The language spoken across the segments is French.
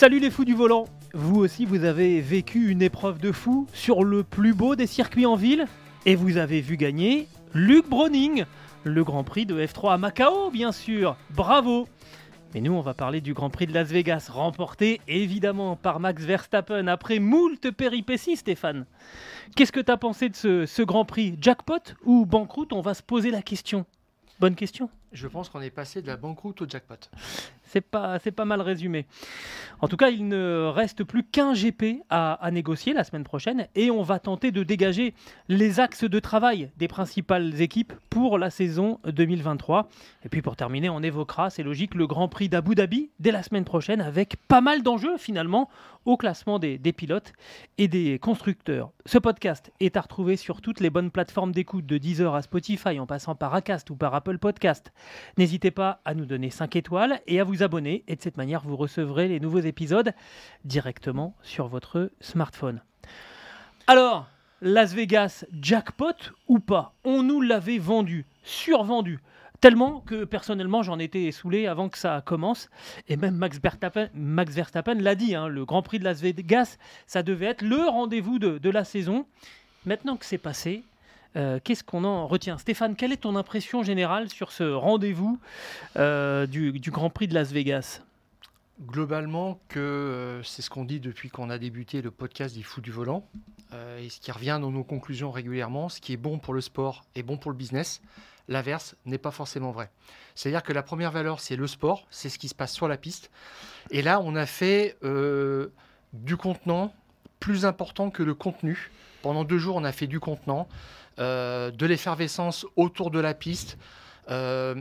Salut les fous du volant Vous aussi, vous avez vécu une épreuve de fou sur le plus beau des circuits en ville et vous avez vu gagner Luc Browning, le Grand Prix de F3 à Macao, bien sûr. Bravo mais nous, on va parler du Grand Prix de Las Vegas, remporté évidemment par Max Verstappen après moult péripéties, Stéphane. Qu'est-ce que tu as pensé de ce Grand Prix? Jackpot ou banqueroute? On va se poser la question. Bonne question. Je pense qu'on est passé de la banqueroute au jackpot. C'est pas, mal résumé. En tout cas, il ne reste plus qu'un GP à, à, négocier la semaine prochaine et on va tenter de dégager les axes de travail des principales équipes pour la saison 2023. Et puis pour terminer, on évoquera, c'est logique, le Grand Prix d'Abu Dhabi dès la semaine prochaine avec pas mal d'enjeux finalement au classement des, pilotes et des constructeurs. Ce podcast est à retrouver sur toutes les bonnes plateformes d'écoute de Deezer à Spotify en passant par Acast ou par Apple Podcast. N'hésitez pas à nous donner 5 étoiles et à vous abonner et de cette manière vous recevrez les nouveaux épisodes directement sur votre smartphone. Alors, Las Vegas jackpot ou pas? On nous l'avait vendu, survendu. Tellement que personnellement j'en étais saoulé avant que ça commence. Et même Max Verstappen, l'a dit, hein, le Grand Prix de Las Vegas, ça devait être le rendez-vous de, la saison. Maintenant que c'est passé, euh, Qu'est-ce qu'on en retient? Stéphane, quelle est ton impression générale sur ce rendez-vous euh, du, du, Grand Prix de Las Vegas? Globalement, que euh, c'est ce qu'on dit depuis qu'on a débuté le podcast des fous du volant, et ce qui revient dans nos conclusions régulièrement, ce qui est bon pour le sport est bon pour le business. L'inverse n'est pas forcément vrai. C'est-à-dire que la première valeur, c'est le sport, c'est ce qui se passe sur la piste. Et là, on a fait du contenant plus important que le contenu. Pendant deux jours, on a fait du contenant. Euh, de l'effervescence autour de la piste, euh,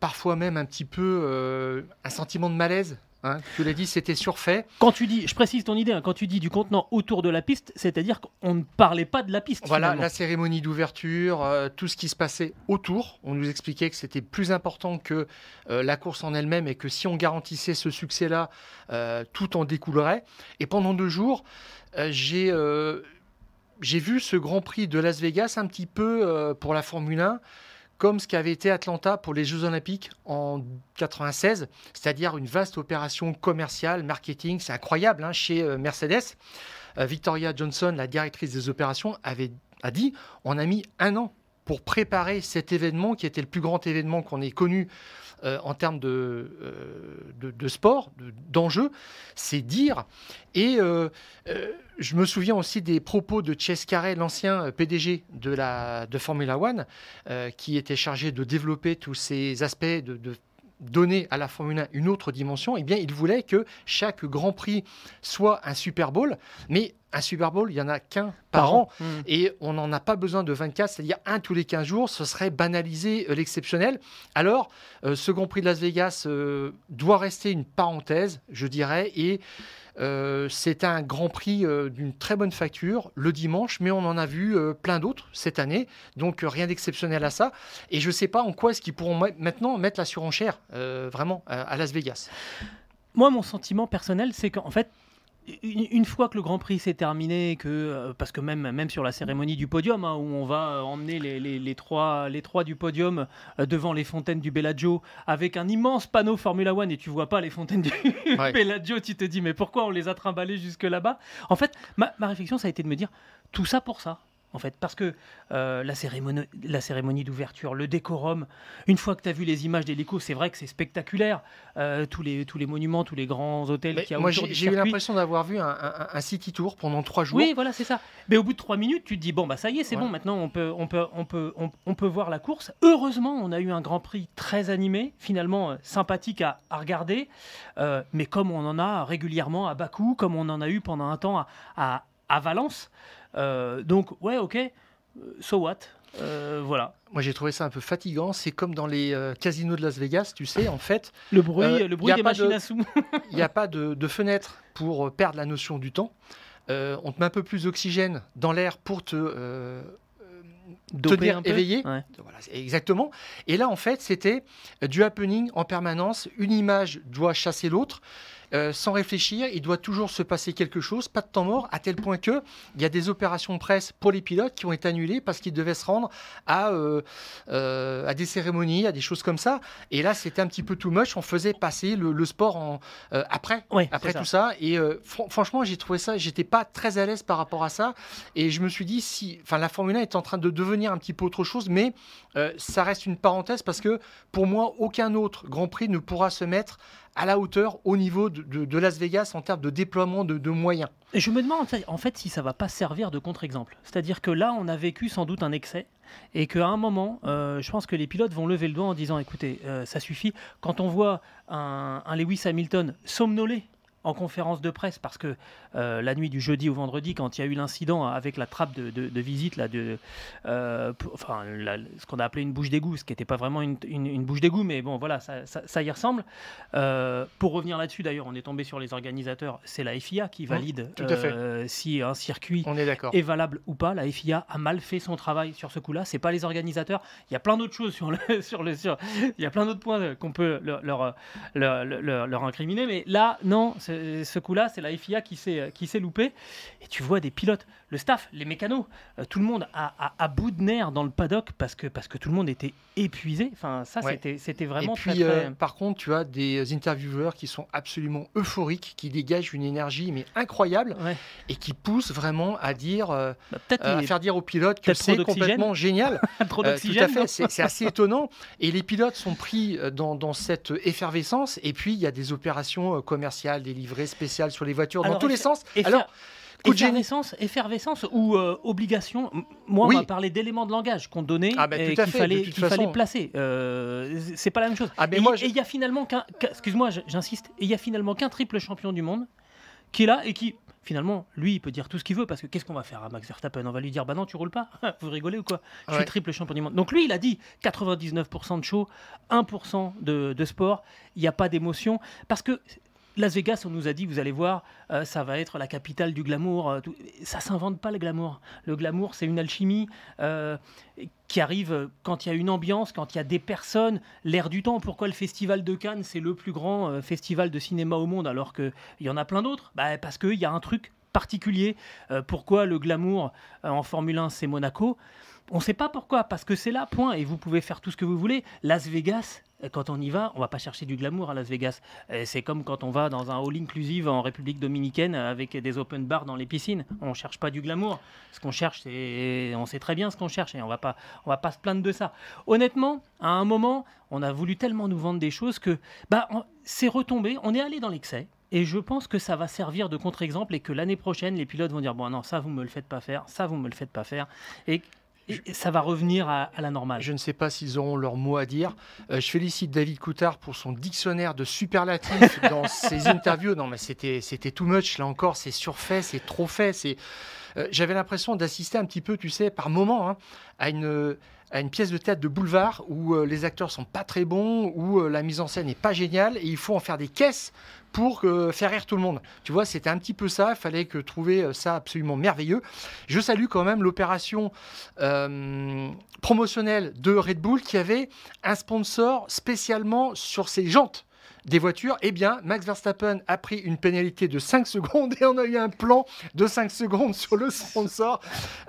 parfois même un petit peu euh, un sentiment de malaise. Hein, tu l'as dit, c'était surfait. Quand tu dis, je précise ton idée, hein, quand tu dis du contenant autour de la piste, c'est-à-dire qu'on ne parlait pas de la piste. Voilà, finalement. la cérémonie d'ouverture, euh, tout ce qui se passait autour. On nous expliquait que c'était plus important que euh, la course en elle-même et que si on garantissait ce succès-là, euh, tout en découlerait. Et pendant deux jours, j'ai j'ai vu ce Grand Prix de Las Vegas un petit peu pour la Formule 1 comme ce qu'avait été Atlanta pour les Jeux Olympiques en 96, c'est-à-dire une vaste opération commerciale, marketing, c'est incroyable hein, chez euh, Mercedes. Euh, Victoria Johnson, la directrice des opérations, avait, a dit on a mis un an pour préparer cet événement qui était le plus grand événement qu'on ait connu euh, en termes de, euh, de, sport, d'enjeu, c'est dire. Et euh, je me souviens aussi des propos de Chess Carey, l'ancien PDG de, la, de Formula One, qui était chargé de développer tous ces aspects de donner à la Formule 1 une autre dimension, eh bien, il voulait que chaque Grand Prix soit un Super Bowl, mais un Super Bowl, il n'y en a qu'un par, par, an. Mmh. Et on n'en a pas besoin de 24, c'est-à-dire un tous les 15 jours, ce serait banaliser euh, l'exceptionnel. Alors, euh, ce Grand Prix de Las Vegas euh, doit rester une parenthèse, je dirais, et euh, c'est un Grand Prix euh, d'une très bonne facture le dimanche, mais on en a vu euh, plein d'autres cette année, donc rien d'exceptionnel à ça. Et je ne sais pas en quoi est-ce qu'ils pourront maintenant mettre la surenchère vraiment à Las Vegas. Moi, mon sentiment personnel, c'est qu'en fait, une fois que le Grand Prix s'est terminé, que, euh, parce que même, même sur la cérémonie du podium, hein, où on va euh, emmener les, les, les, trois, les trois du podium euh, devant les fontaines du Bellagio, avec un immense panneau Formula One, et tu vois pas les fontaines du ouais. Bellagio, tu te dis, mais pourquoi on les a trimballées jusque là-bas? En fait, ma, ma réflexion, ça a été de me dire, tout ça pour ça en fait, parce que euh, la cérémonie, la cérémonie d'ouverture, le décorum, une fois que tu as vu les images d'hélico, c'est vrai que c'est spectaculaire, euh, tous, les, tous les monuments, tous les grands hôtels qu'il y a Moi, j'ai eu l'impression d'avoir vu un, un, un, city tour pendant trois jours. Oui, voilà, c'est ça. Mais au bout de trois minutes, tu te dis, bon, bah ça y est, c'est voilà. bon, maintenant on peut, on, peut, on, peut, on, on, peut voir la course. Heureusement, on a eu un Grand Prix très animé, finalement euh, sympathique à, à regarder, mais comme on en a régulièrement à Bakou, comme on en a eu pendant un temps à, à, à Valence. Euh, donc, ouais, ok, so what? Voilà. Moi, j'ai trouvé ça un peu fatigant. C'est comme dans les casinos de Las Vegas, tu sais, en fait. Le bruit, le bruit des machines à sous. Il n'y a pas de, de, fenêtre pour perdre la notion du temps. on te met un peu plus d'oxygène dans l'air pour te tenir éveillé. Voilà, exactement. Et là, en fait, c'était du happening en permanence. Une image doit chasser l'autre. Euh, sans réfléchir, il doit toujours se passer quelque chose, pas de temps mort, à tel point que il y a des opérations de presse pour les pilotes qui ont été annulées parce qu'ils devaient se rendre à, euh, euh, à des cérémonies, à des choses comme ça. Et là, c'était un petit peu too much. On faisait passer le, sport en, après, après tout ça. Et franchement, j'ai trouvé ça, j'étais pas très à l'aise par rapport à ça. Et je me suis dit, si, enfin, la Formule 1 est en train de devenir un petit peu autre chose, mais ça reste une parenthèse parce que pour moi, aucun autre Grand Prix ne pourra se mettre à la hauteur au niveau de, Las Vegas en termes de déploiement de, moyens. Et je me demande en fait si ça va pas servir de contre-exemple. C'est-à-dire que là, on a vécu sans doute un excès et qu'à un moment, euh, je pense que les pilotes vont lever le doigt en disant écoutez, euh, ça suffit. Quand on voit un, un Lewis Hamilton somnolé en conférence de presse parce que euh, la nuit du jeudi au vendredi, quand il y a eu l'incident avec la trappe de, visite, là, de, euh, enfin, ce qu'on a appelé une bouche d'égout, ce qui n'était pas vraiment une, bouche d'égout, mais bon, voilà, ça, y ressemble. Euh, pour revenir là-dessus, d'ailleurs, on est tombé sur les organisateurs, c'est la FIA qui valide si un circuit on est, est, valable ou pas. La FIA a mal fait son travail sur ce coup-là, c'est pas les organisateurs. Il y a plein d'autres choses sur le, sur le, sur, il y a plein d'autres points qu'on peut leur, leur, leur, leur, incriminer, mais là, non, c'est ce coup-là, c'est la FIA qui s'est qui s'est loupé. Et tu vois des pilotes, le staff, les mécanos, euh, tout le monde à, bout de nerfs dans le paddock parce que parce que tout le monde était épuisé. Enfin, ça, c'était c'était vraiment. Et puis, euh, par contre, tu as des intervieweurs qui sont absolument euphoriques, qui dégagent une énergie mais incroyable et qui poussent vraiment à dire, euh, bah, à faire dire aux pilotes que c'est complètement génial. trop d'oxygène. tout à fait, c'est assez étonnant. Et les pilotes sont pris dans, dans cette effervescence. Et puis, il y a des opérations commerciales, des livrets spéciales sur les voitures dans tous les sens. Alors, effervescence, effervescence ou euh, obligation. Moi, on m'a parlé d'éléments de langage qu'on donnait ah, bah, et qu'il fallait, qu'il fallait placer. Euh, c'est pas la même chose. Ah, et il y a finalement qu'un, excuse-moi, j'insiste, il y a finalement qu'un triple champion du monde qui est là et qui finalement, lui, il peut dire tout ce qu'il veut parce que qu'est-ce qu'on va faire à Max Verstappen? On va lui dire bah non, tu roules pas, vous rigolez ou quoi? Je suis triple champion du monde. Donc lui, il a dit 99% de show, 1% de, de sport, il n'y a pas d'émotion parce que Las Vegas, on nous a dit, vous allez voir, euh, ça va être la capitale du glamour. Ça euh, Ça s'invente pas le glamour. Le glamour, c'est une alchimie euh, qui arrive quand il y a une ambiance, quand il y a des personnes, l'air du temps. Pourquoi le festival de Cannes, c'est le plus grand festival de cinéma au monde alors qu'il y en a plein d'autres? Bah, Parce qu'il y a un truc particulier. pourquoi le glamour en Formule 1, c'est Monaco? On ne sait pas pourquoi, parce que c'est là, point, et vous pouvez faire tout ce que vous voulez. Las Vegas, quand on y va, on va pas chercher du glamour à Las Vegas. C'est comme quand on va dans un hall inclusive en République dominicaine avec des open bars dans les piscines. On cherche pas du glamour. Ce qu'on cherche, c'est, on sait très bien ce qu'on cherche et on va pas, on va pas se plaindre de ça. Honnêtement, à un moment, on a voulu tellement nous vendre des choses que, bah, c'est retombé. On est allé dans l'excès. Et je pense que ça va servir de contre-exemple et que l'année prochaine, les pilotes vont dire bon non, ça vous me le faites pas faire, ça vous me le faites pas faire. Et ça va revenir à, la normale. Je ne sais pas s'ils auront leur mot à dire. Euh, je félicite David Coutard pour son dictionnaire de superlatifs dans ses interviews. Non, mais c'était c'était too much. Là encore, c'est surfait, c'est trop fait. C'est euh, j'avais l'impression d'assister un petit peu, tu sais, par moment, hein, à une pièce de théâtre de boulevard où euh, les acteurs sont pas très bons, où la mise en scène n'est pas géniale, et il faut en faire des caisses pour euh, faire rire tout le monde. Tu vois, c'était un petit peu ça. Il fallait que trouver euh, ça absolument merveilleux. Je salue quand même l'opération euh, promotionnelle de Red Bull qui avait un sponsor spécialement sur ses jantes des voitures, eh bien, Max Verstappen a pris une pénalité de 5 secondes et on a eu un plan de 5 secondes sur le sponsor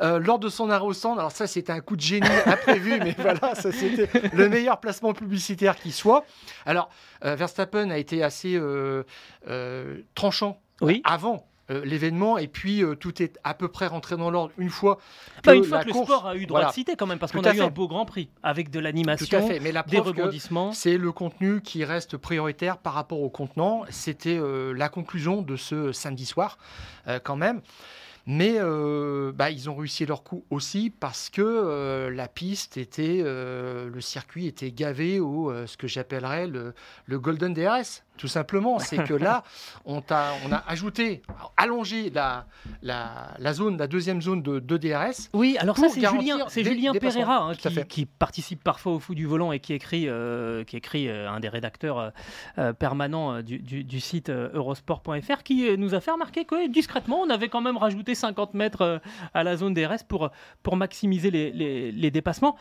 euh, lors de son arrêt au centre. Alors ça, c'était un coup de génie imprévu, mais voilà, ça c'était le meilleur placement publicitaire qui soit. Alors, euh, Verstappen a été assez euh, tranchant oui. avant euh, l'événement et puis euh, tout est à peu près rentré dans l'ordre une fois que, une fois que le sport a eu droit de citer quand même parce qu'on a eu un beau Grand Prix avec de l'animation, Mais la des rebondissements. C'est le contenu qui reste prioritaire par rapport au contenant. C'était euh, la conclusion de ce samedi soir quand même. Mais bah, ils ont réussi leur coup aussi parce que la piste était, le circuit était gavé au ce que j'appellerais le, le Golden DRS. Tout simplement. C'est que là, on, a, on a ajouté, allongé la, la, zone, la deuxième zone de, DRS. Oui, alors ça, c'est Julien, Julien Pereira hein, qui, participe parfois au fou du volant et qui écrit, euh, qui écrit euh, un des rédacteurs euh, permanents du, du, site eurosport.fr, qui nous a fait remarquer que discrètement, on avait quand même rajouté 50 mètres à la zone DRS pour, pour maximiser les, les, les dépassements.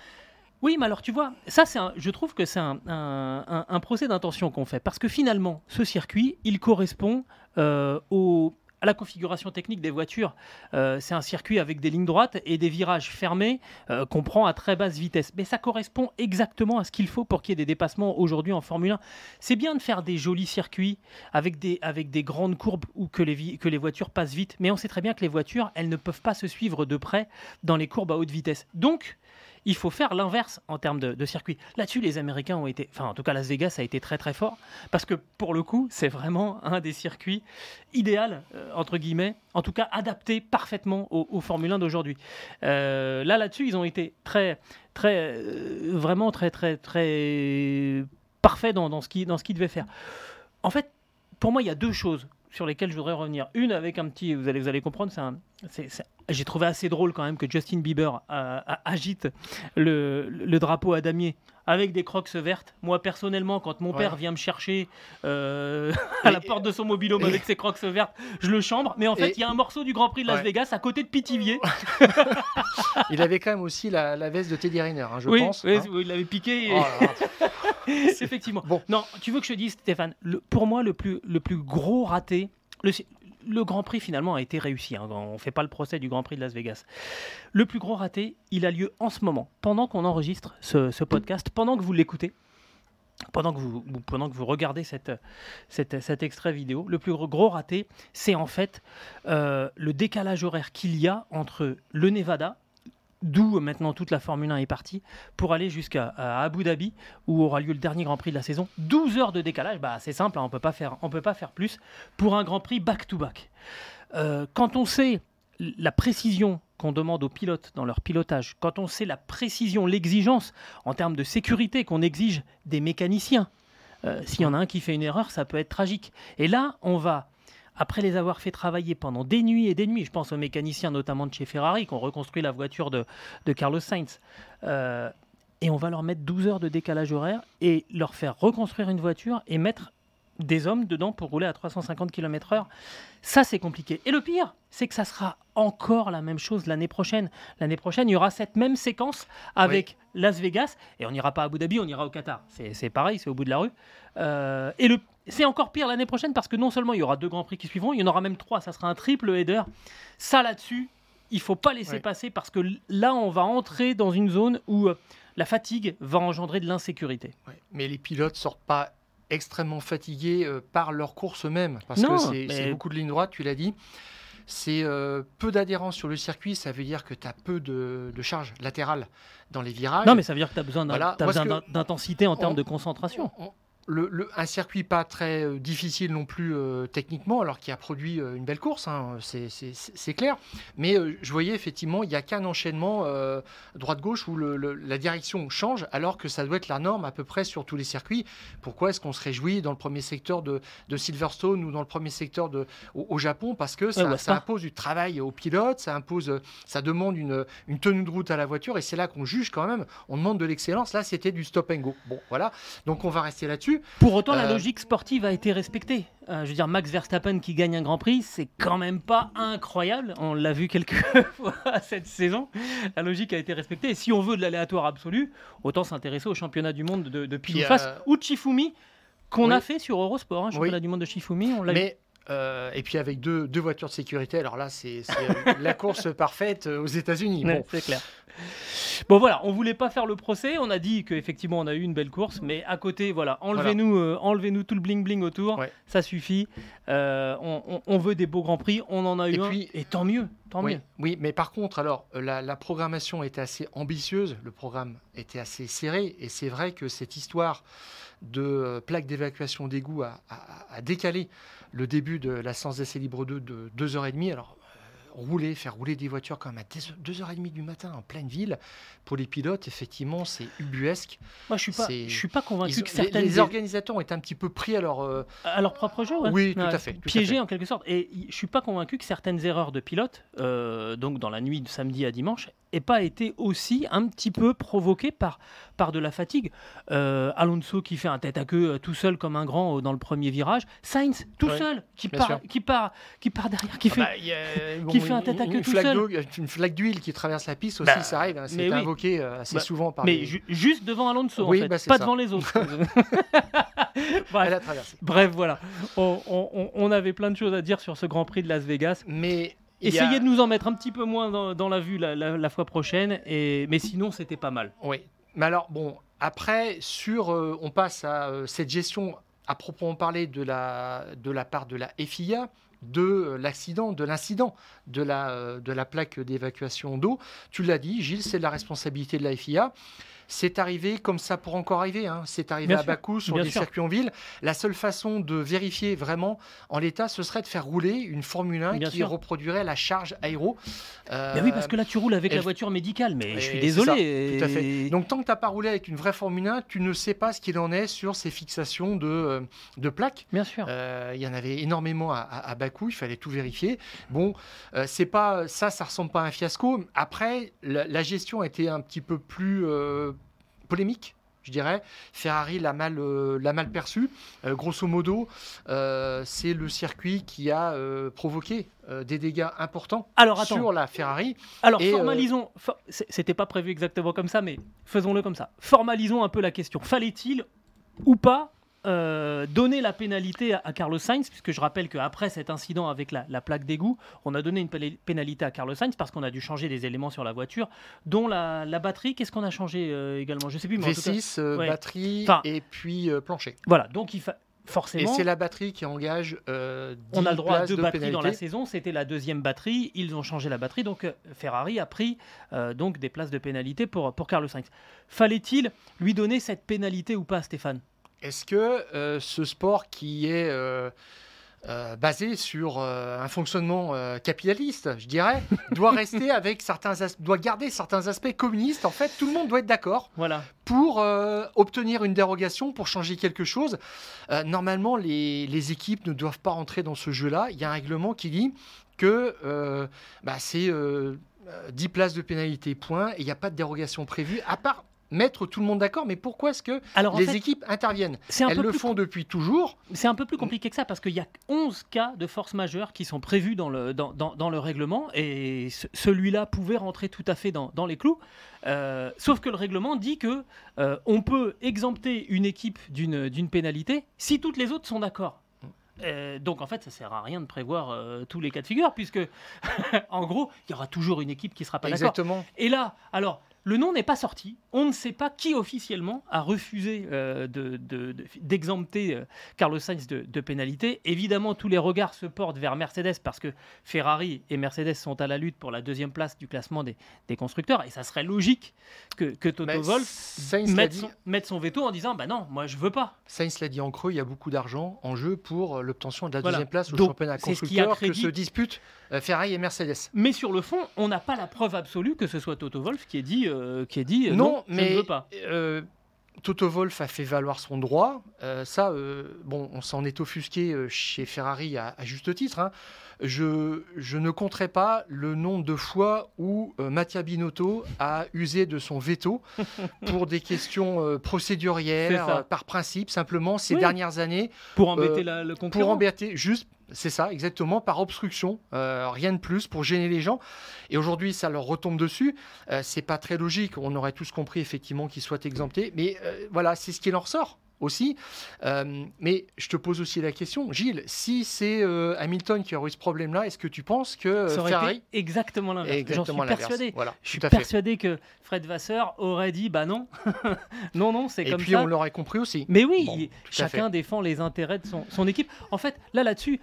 Oui, mais alors tu vois, ça, c'est je trouve que c'est un, procès d'intention qu'on fait. Parce que finalement, ce circuit, il correspond euh, à la configuration technique des voitures. Euh, c'est un circuit avec des lignes droites et des virages fermés euh, qu'on prend à très basse vitesse. Mais ça correspond exactement à ce qu'il faut pour qu'il y ait des dépassements aujourd'hui en Formule 1. C'est bien de faire des jolis circuits avec des, avec des grandes courbes où que les, que les voitures passent vite. Mais on sait très bien que les voitures, elles ne peuvent pas se suivre de près dans les courbes à haute vitesse. Donc, il faut faire l'inverse en termes de, circuit. Là-dessus, les Américains ont été, enfin en tout cas Las Vegas a été très très fort, parce que pour le coup, c'est vraiment un des circuits idéal, euh, entre guillemets, en tout cas adapté parfaitement au, Formule 1 d'aujourd'hui. Euh, là, là-dessus, ils ont été très, très, euh, vraiment très, très, très parfaits dans, dans ce qu'ils devaient faire. En fait, pour moi, il y a deux choses sur lesquelles je voudrais revenir. Une avec un petit, vous allez, vous allez comprendre, c'est j'ai trouvé assez drôle quand même que Justin Bieber agite le, drapeau à damier avec des crocs vertes. Moi, personnellement, quand mon père vient me chercher euh, à la porte de son mobilhome avec ses crocs vertes, je le chambre. Mais en fait, il y a un morceau du Grand Prix de Las Vegas à côté de Pithiviers. il avait quand même aussi la, veste de Teddy Riner, hein, je pense. Oui, hein. il l'avait piqué. Oh Effectivement. Bon. Non, tu veux que je te dise, Stéphane, pour moi, le plus, le plus gros raté, le, le Grand Prix finalement a été réussi. Hein. On ne fait pas le procès du Grand Prix de Las Vegas. Le plus gros raté, il a lieu en ce moment, pendant qu'on enregistre ce, podcast, pendant que vous l'écoutez. Pendant que, vous, pendant que vous regardez cette, cet extrait vidéo, le plus gros raté, c'est en fait euh, le décalage horaire qu'il y a entre le Nevada, d'où maintenant toute la Formule 1 est partie, pour aller jusqu'à Abu Dhabi, où aura lieu le dernier Grand Prix de la saison. 12 heures de décalage, bah, c'est simple, hein, on ne peut pas faire plus pour un Grand Prix back-to-back. Euh, quand on sait la précision qu'on demande aux pilotes dans leur pilotage, quand on sait la précision, l'exigence en termes de sécurité qu'on exige des mécaniciens, euh, s'il y en a un qui fait une erreur, ça peut être tragique. Et là, on va après les avoir fait travailler pendant des nuits et des nuits, je pense aux mécaniciens notamment de chez Ferrari qui ont reconstruit la voiture de, Carlos Sainz, euh, et on va leur mettre 12 heures de décalage horaire et leur faire reconstruire une voiture et mettre des hommes dedans pour rouler à 350 km/h. Ça, c'est compliqué. Et le pire, c'est que ça sera encore la même chose l'année prochaine. L'année prochaine, il y aura cette même séquence avec Las Vegas. Et on n'ira pas à Abu Dhabi, on ira au Qatar. C'est pareil, c'est au bout de la rue. Euh, et le, c'est encore pire l'année prochaine parce que non seulement il y aura deux grands prix qui suivront, il y en aura même trois. Ça sera un triple header. Ça là-dessus, il faut pas laisser passer parce que là, on va entrer dans une zone où euh, la fatigue va engendrer de l'insécurité. Mais les pilotes sortent pas extrêmement fatigués euh, par leur course eux-mêmes parce que c'est beaucoup de lignes droites, tu l'as dit. C'est euh, peu d'adhérence sur le circuit, ça veut dire que tu as peu de, charge latérale dans les virages. Non, mais ça veut dire que tu as besoin d'intensité en termes de concentration un circuit pas très euh, difficile non plus euh, techniquement, alors qu'il a produit euh, une belle course, hein, c'est clair. Mais je voyais effectivement, il n'y a qu'un enchaînement droite-gauche où la direction change, alors que ça doit être la norme à peu près sur tous les circuits. Pourquoi est-ce qu'on se réjouit dans le premier secteur de, Silverstone ou dans le premier secteur de, au, Japon? Parce que ça, impose du travail aux pilotes, ça, impose, ça demande une, une tenue de route à la voiture, et c'est là qu'on juge quand même, on demande de l'excellence. Là, c'était du stop and go. Bon, voilà. Donc on va rester là-dessus. Pour autant, la euh, logique sportive a été respectée. Euh, je veux dire, Max Verstappen qui gagne un Grand Prix, c'est quand même pas incroyable. On l'a vu quelques fois cette saison. La logique a été respectée. Et si on veut de l'aléatoire absolu, autant s'intéresser au championnat du monde de, de pile ou face ou de Shifumi qu'on a fait sur Eurosport, hein, championnat du monde de Shifumi. On Mais euh, et puis avec deux, deux, voitures de sécurité. Alors là, c'est la course parfaite aux États-Unis. Bon. c'est clair. Bon voilà, on voulait pas faire le procès, on a dit qu'effectivement on a eu une belle course, mais à côté, voilà, enlevez-nous euh, enlevez-nous tout le bling-bling autour, ça suffit. Euh, on, veut des beaux grands prix, on en a eu et un, puis, et tant mieux, tant oui, mieux. Oui, mais par contre, alors la, programmation était assez ambitieuse, le programme était assez serré, et c'est vrai que cette histoire de plaque d'évacuation d'égout a, a, décalé le début de la séance d'essai libre 2 de 2h30. Alors rouler, faire rouler des voitures quand même à 2h30 du matin en pleine ville, pour les pilotes, effectivement, c'est ubuesque. Moi, je suis pas, je suis pas convaincu que certains Les, organisateurs ont été un petit peu pris à leur... Euh, à leur propre jeu, Oui, tout à fait. Piégés en quelque sorte. Et je suis pas convaincu que certaines erreurs de pilotes, euh, donc dans la nuit de samedi à dimanche, n'ait pas été aussi un petit peu provoqué par, par de la fatigue. Euh, Alonso qui fait un tête à queue tout seul comme un grand dans le premier virage. Sainz tout seul qui part, qui, part, qui part derrière, qui ah fait, bah, qui fait un tête à queue tout seul. Une flaque d'huile qui traverse la piste aussi, bah, ça arrive. Hein, c'est invoqué assez bah, souvent par. Mais juste devant Alonso, en fait, pas devant les autres. Bref. Bref, voilà. On, on, on, avait plein de choses à dire sur ce Grand Prix de Las Vegas. Mais Essayez de nous en mettre un petit peu moins dans, la vue la, fois prochaine, et, mais sinon c'était pas mal. Oui, mais alors bon, après, sur, euh, on passe à euh, cette gestion à proprement parler de la, de la part de la FIA de euh, l'accident, de l'incident de la, de la plaque d'évacuation d'eau. Tu l'as dit, Gilles, c'est la responsabilité de la FIA. C'est arrivé comme ça pour encore arriver. Hein. C'est arrivé à Bakou sur des circuits en ville. La seule façon de vérifier vraiment en l'état, ce serait de faire rouler une Formule 1 qui reproduirait la charge aéro. Euh, oui, parce que là, tu roules avec la voiture médicale, mais je suis désolé. tout à fait. Donc, tant que tu n'as pas roulé avec une vraie Formule 1, tu ne sais pas ce qu'il en est sur ces fixations de, euh, de plaques. Bien sûr. Euh, il y en avait énormément à, Bakou, il fallait tout vérifier. Bon, c'est pas ça, ça ressemble pas à un fiasco. Après, la, gestion a été un petit peu plus polémique je dirais. Ferrari l'a mal, euh, mal perçu. Euh, grosso modo, euh, c'est le circuit qui a provoqué des dégâts importants sur la Ferrari. Alors, formalisons. C'était pas prévu exactement comme ça, mais faisons-le comme ça. Formalisons un peu la question. Fallait-il ou pas euh, donner la pénalité à, Carlos Sainz, puisque je rappelle qu'après cet incident avec la, plaque d'égout, on a donné une pénalité à Carlos Sainz parce qu'on a dû changer des éléments sur la voiture, dont la, batterie. Qu'est-ce qu'on a changé euh, également? Je sais plus. Mais V6, euh, batterie et puis plancher. Voilà, donc il fa... Forcément. Et c'est la batterie qui engage. on a le droit à deux batteries dans la saison. C'était la deuxième batterie. Ils ont changé la batterie. Donc Ferrari a pris donc des places de pénalité pour, pour Carlos Sainz. Fallait-il lui donner cette pénalité ou pas, Stéphane? Est-ce que euh, ce sport qui est euh, euh, basé sur un fonctionnement capitaliste, je dirais, doit rester avec certains, doit garder certains aspects communistes. En fait, tout le monde doit être d'accord voilà. pour obtenir une dérogation, pour changer quelque chose. normalement, les, équipes ne doivent pas rentrer dans ce jeu-là. Il y a un règlement qui dit que bah, c'est 10 places de pénalité, point, et il n'y a pas de dérogation prévue, à part mettre tout le monde d'accord, mais pourquoi est-ce que les équipes interviennent Elles le font depuis toujours. C'est un peu plus compliqué que ça, parce qu'il y a 11 cas de force majeure qui sont prévus dans le, dans, dans, le règlement, et celui-là pouvait rentrer tout à fait dans, dans les clous. Euh, sauf que le règlement dit que euh, on peut exempter une équipe d'une pénalité si toutes les autres sont d'accord. Euh, donc en fait, ça sert à rien de prévoir tous les cas de figure, puisque en gros, il y aura toujours une équipe qui sera pas d'accord. Exactement. Et là, alors le nom n'est pas sorti. On ne sait pas qui officiellement a refusé euh, d'exempter euh, Carlos Sainz de, pénalité. Évidemment, tous les regards se portent vers Mercedes parce que Ferrari et Mercedes sont à la lutte pour la deuxième place du classement des, constructeurs. Et ça serait logique que, Toto Wolff mette, son, veto en disant Bah non, moi je veux pas. Sainz l'a dit en creux il y a beaucoup d'argent en jeu pour l'obtention de la deuxième place au championnat constructeur que se disputent euh, Ferrari et Mercedes. Mais sur le fond, on n'a pas la preuve absolue que ce soit Toto Wolff qui ait dit euh, qui dit euh, non, mais je ne veux pas. Euh, Toto Wolff a fait valoir son droit. ça, bon, on s'en est offusqué chez Ferrari à, juste titre. Hein. Je, je, ne compterai pas le nombre de fois où Mattia Binotto a usé de son veto pour des questions procédurières, par principe, simplement ces dernières années. Pour embêter le concurrent Pour embêter, juste c'est ça, exactement, par obstruction, euh, rien de plus, pour gêner les gens. Et aujourd'hui, ça leur retombe dessus. Euh, c'est pas très logique. On aurait tous compris effectivement qu'ils soient exemptés, mais euh, voilà, c'est ce qui leur sort aussi. Euh, mais je te pose aussi la question, Gilles, si c'est euh, Hamilton qui aurait eu ce problème-là, est-ce que tu penses que euh, Ça aurait Ferrari... Été exactement l'inverse. J'en suis persuadé. Voilà, je suis persuadé que Fred Vasseur aurait dit bah non, non, non, c'est comme ça. Et puis on l'aurait compris aussi. Mais oui, chacun défend les intérêts de son, équipe. En fait, là, là-dessus,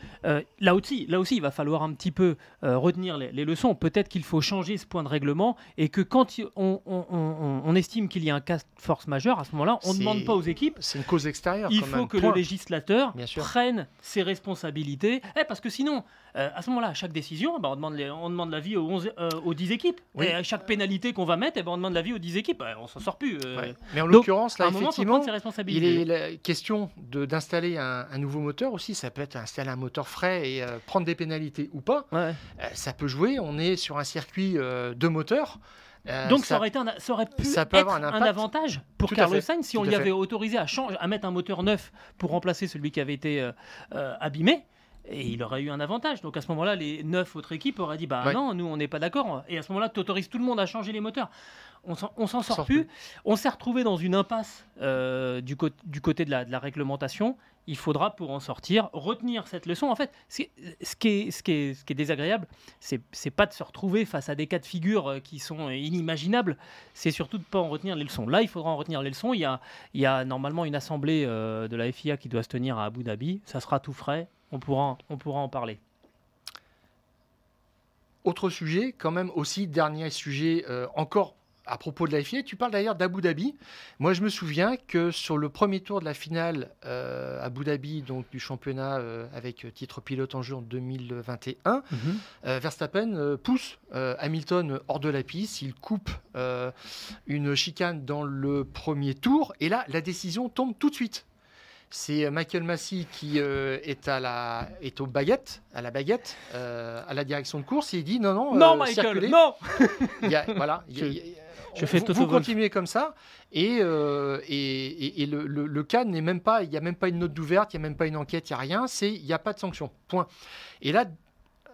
là aussi, là aussi, il va falloir un petit peu retenir les, leçons. Peut-être qu'il faut changer ce point de règlement et que quand on, on, on estime qu'il y a un cas de force majeure, à ce moment-là, on ne demande pas aux équipes une cause extérieure. Il quand faut même. que Point. le législateur prenne ses responsabilités. Eh, parce que sinon, euh, à ce moment-là, à chaque décision, ben, on, demande les- on demande l'avis aux, 11 euh, aux 10 équipes. Oui. Et à chaque pénalité qu'on va mettre, eh ben, on demande l'avis aux 10 équipes. Eh, on s'en sort plus. euh. Ouais. Mais en l'occurrence, à là, un moment, il faut effectivement, prendre ses responsabilités. il est la question d'installer un, un nouveau moteur aussi. Ça peut être installer un moteur frais et euh, prendre des pénalités ou pas. Ouais. Euh, ça peut jouer. On est sur un circuit euh, de moteurs. Euh, Donc ça, aurait été un- ça aurait pu ça peut être avoir un avantage pour Tout Carlos. Sainz si on lui avait autorisé à, mettre un moteur neuf pour remplacer celui qui avait été euh, euh, abîmé. Et il aurait eu un avantage. Donc à ce moment-là, les neuf autres équipes auraient dit Bah Ouais. non, nous on n'est pas d'accord. Et à ce moment-là, tu autorises tout le monde à changer les moteurs. On s'en sort, sort plus. On s'est retrouvé dans une impasse euh, du, cô- du côté de la, de la réglementation. Il faudra, pour en sortir, retenir cette leçon. En fait, ce qui est, ce qui est, ce qui est, désagréable, c'est c'est pas de se retrouver face à des cas de figure euh, qui sont euh, inimaginables, c'est surtout de ne pas en retenir les leçons. Là, il faudra en retenir les leçons. Il y a, il y a normalement une assemblée euh, de la FIA qui doit se tenir à Abu Dhabi. Ça sera tout frais. On pourra, on pourra en parler. Autre sujet, quand même aussi, dernier sujet euh, encore à propos de la FIA. Tu parles d'ailleurs d'Abu Dhabi. Moi, je me souviens que sur le premier tour de la finale euh, Abu Dhabi, donc du championnat euh, avec titre pilote en jeu en 2021, euh, Verstappen euh, pousse Hamilton hors de la piste. Il coupe une chicane dans le premier tour. Et là, la décision tombe tout de suite. C'est Michael Massey qui euh, est, à la, est aux baguettes, à la baguette, euh, à la direction de course. Et il dit non, non, non, euh, Michael, circulez. non Il y a- voilà, il y a- Je- fais vous, vous continuez comme ça et, euh, et, et- et le, le, le cas n'est même pas, il n'y a même pas une note d'ouverte, il n'y a même pas une enquête, il n'y a rien, c'est il n'y a pas de sanction. Point. Et là,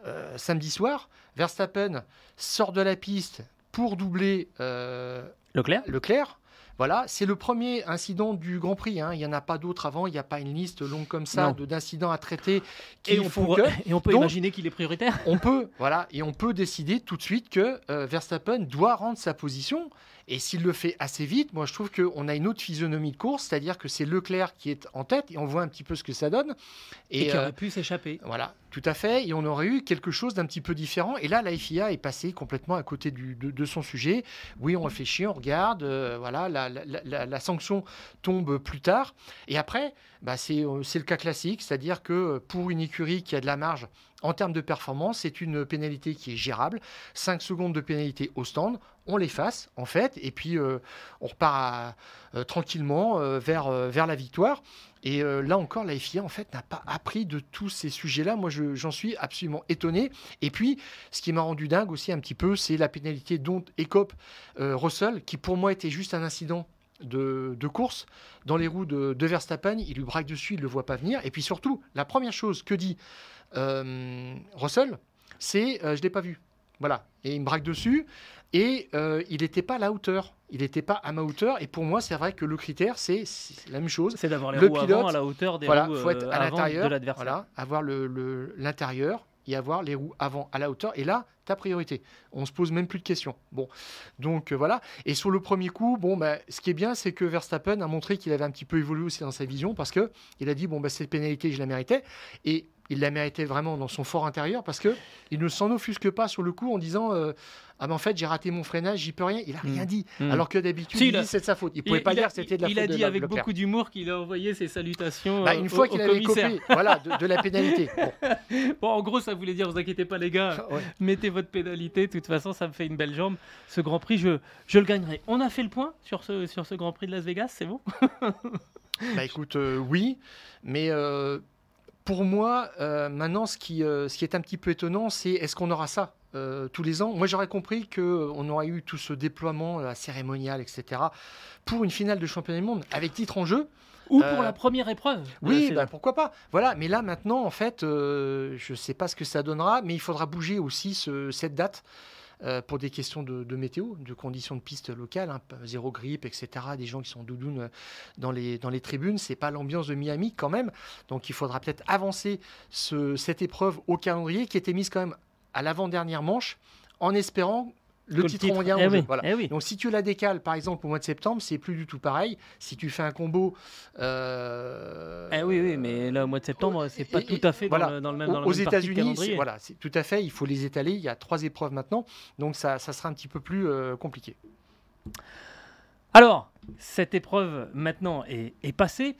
euh, samedi soir, Verstappen sort de la piste pour doubler euh, Leclerc? Leclerc. Voilà, c'est le premier incident du Grand Prix. hein. Il n'y en a pas d'autres avant. Il n'y a pas une liste longue comme ça d'incidents à traiter qui et on, font pourra- que et on peut Donc- imaginer qu'il est prioritaire. on peut, voilà, et on peut décider tout de suite que euh, Verstappen doit rendre sa position. Et s'il le fait assez vite, moi je trouve qu'on a une autre physionomie de course, c'est-à-dire que c'est Leclerc qui est en tête et on voit un petit peu ce que ça donne. Et, Et, qui euh, aurait pu s'échapper. voilà, tout à fait. Et on aurait eu quelque chose d'un petit peu différent. Et là, la FIA est passée complètement à côté du- de, de son sujet. Oui, on réfléchit, on regarde. euh, voilà, la, la- la- la sanction tombe plus tard. Et après, bah, c'est euh, c'est le cas classique, c'est-à-dire que pour une écurie qui a de la marge en termes de performance, c'est une pénalité qui est gérable. 5 secondes de pénalité au stand, on l'efface en fait, et puis euh, on repart euh, tranquillement euh, vers, vers la victoire. Et là encore, la FIA en fait n'a pas appris de tous ces sujets-là. Moi, je- j'en suis absolument étonné. Et puis, ce qui m'a rendu dingue aussi un petit peu, c'est la pénalité dont écope Russell, qui pour moi était juste un incident de, de course dans les roues de, de Verstappen. Il lui braque dessus, il ne le voit pas venir. Et puis surtout, la première chose que dit Russell, c'est euh, je ne l'ai pas vu. Voilà. Et il me braque dessus. Et euh, il n'était pas à la hauteur. Il n'était pas à ma hauteur. Et pour moi, c'est vrai que le critère, c'est la même chose. C'est d'avoir les le roues pilote, avant à la hauteur des Voilà, roues faut être euh, à l'intérieur. de l'adversaire. Voilà, avoir le- le- l'intérieur et avoir les roues avant à la hauteur. Et là, ta priorité. On se pose même plus de questions. Bon, donc euh, voilà. Et sur le premier coup, bon, bah, ce qui est bien, c'est que Verstappen a montré qu'il avait un petit peu évolué aussi dans sa vision parce que il a dit bon, bah, cette pénalité, je la méritais. Et il la méritait vraiment dans son fort intérieur parce que il ne s'en offusque pas sur le coup en disant euh, ah mais en fait j'ai raté mon freinage, j'y peux rien. Il a rien dit. Mm. Alors que d'habitude Si, il il a- dit c'est de sa faute. Il pouvait Il- pas il a- dire que c'était de la Il faute a de dit avec Leclerc. beaucoup d'humour qu'il a envoyé ses salutations Bah, euh, une au- fois au qu'il avait copé, voilà, de, de la pénalité. Bon, Bon, en gros, ça voulait dire, vous inquiétez pas les gars, ouais. mettez votre pénalité. De toute façon, ça me fait une belle jambe. Ce Grand Prix, je, je le gagnerai. On a fait le point sur ce, sur ce Grand Prix de Las Vegas, c'est bon? Bah écoute, euh, oui, mais euh, pour moi, euh, maintenant, ce qui, euh, ce qui est un petit peu étonnant, c'est est-ce qu'on aura ça euh, tous les ans? Moi, j'aurais compris qu'on aurait eu tout ce déploiement cérémonial, etc., pour une finale de championnat du monde avec titre en jeu. Ou pour la première épreuve. Oui, bah, pourquoi pas. Voilà, mais là, maintenant, en fait, je ne sais pas ce que ça donnera, mais il faudra bouger aussi ce- cette date. Euh, pour des questions de, météo, de conditions de piste locales, hein, zéro grippe, etc. Des gens qui sont doudounes euh, dans les, dans les tribunes, c'est pas l'ambiance de Miami quand même. Donc il faudra peut-être avancer ce- cette épreuve au calendrier qui était mise quand même à l'avant-dernière manche, en espérant le titre, mondial. eh jeu. oui, Voilà. eh oui. Donc si tu la décales par exemple au mois de septembre, c'est plus du tout pareil. Si tu fais un combo, euh, Eh oui, oui, mais là, au mois de septembre, c'est pas et- tout à fait voilà. dans, le, dans le même, dans aux États-Unis, voilà, c'est tout à fait. Il faut les étaler. Il y a trois épreuves maintenant, donc ça, ça sera un petit peu plus euh, compliqué. Alors, cette épreuve maintenant est, est passée.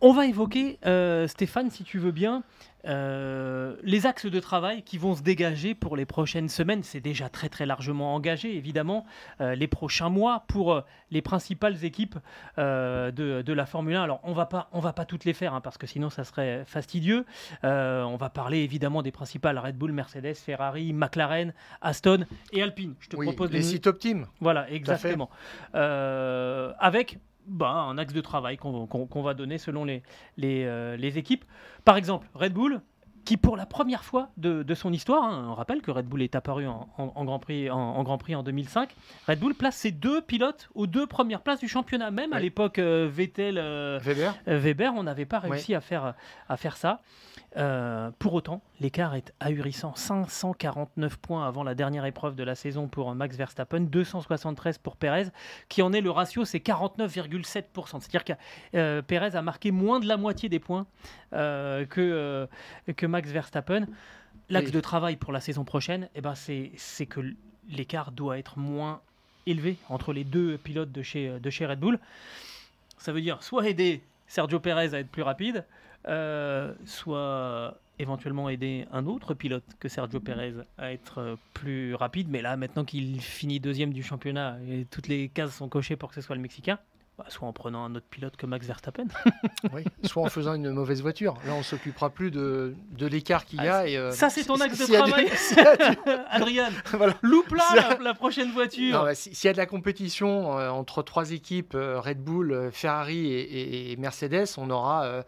On va évoquer, euh, Stéphane, si tu veux bien, euh, les axes de travail qui vont se dégager pour les prochaines semaines. C'est déjà très très largement engagé, évidemment, euh, les prochains mois pour les principales équipes de, de, la Formule 1. Alors, on va pas, on va pas toutes les faire, hein, parce que sinon ça serait fastidieux. on va parler évidemment des principales Red Bull, Mercedes, Ferrari, McLaren, Aston et Alpine. Je te propose les sites optimes. Voilà, exactement. avec bah, un axe de travail qu'on va donner selon les, euh, les, équipes. Par exemple, Red Bull, qui pour la première fois de, son histoire, hein, on rappelle que Red Bull est apparu en, Grand Prix, en, Grand Prix en 2005, Red Bull place ses deux pilotes aux deux premières places du championnat. Même à l'époque, euh, Vettel, euh, Weber. Weber, on n'avait pas réussi à, faire, à faire ça. Pour autant, l'écart est ahurissant. 549 points avant la dernière épreuve de la saison pour Max Verstappen, 273 pour Perez, qui en est le ratio, c'est 49,7%. C'est-à-dire que euh, Perez a marqué moins de la moitié des points euh, que, que Max Verstappen. L'axe de travail pour la saison prochaine, eh ben c'est que l'écart doit être moins élevé entre les deux pilotes de chez, de chez Red Bull. Ça veut dire soit aider Sergio Perez à être plus rapide, euh, soit éventuellement aider un autre pilote que Sergio Perez à être euh, plus rapide. Mais là, maintenant qu'il finit deuxième du championnat et toutes les cases sont cochées pour que ce soit le Mexicain, bah, soit en prenant un autre pilote que Max Verstappen. oui, soit en faisant une mauvaise voiture. Là, on s'occupera plus de, de l'écart qu'il y a. Ah, et, euh, ça, c'est ton axe de travail. Adrien, voilà. loupe là la, prochaine voiture. S'il y a de la compétition entre trois équipes, Red Bull, Ferrari et, et Mercedes, on aura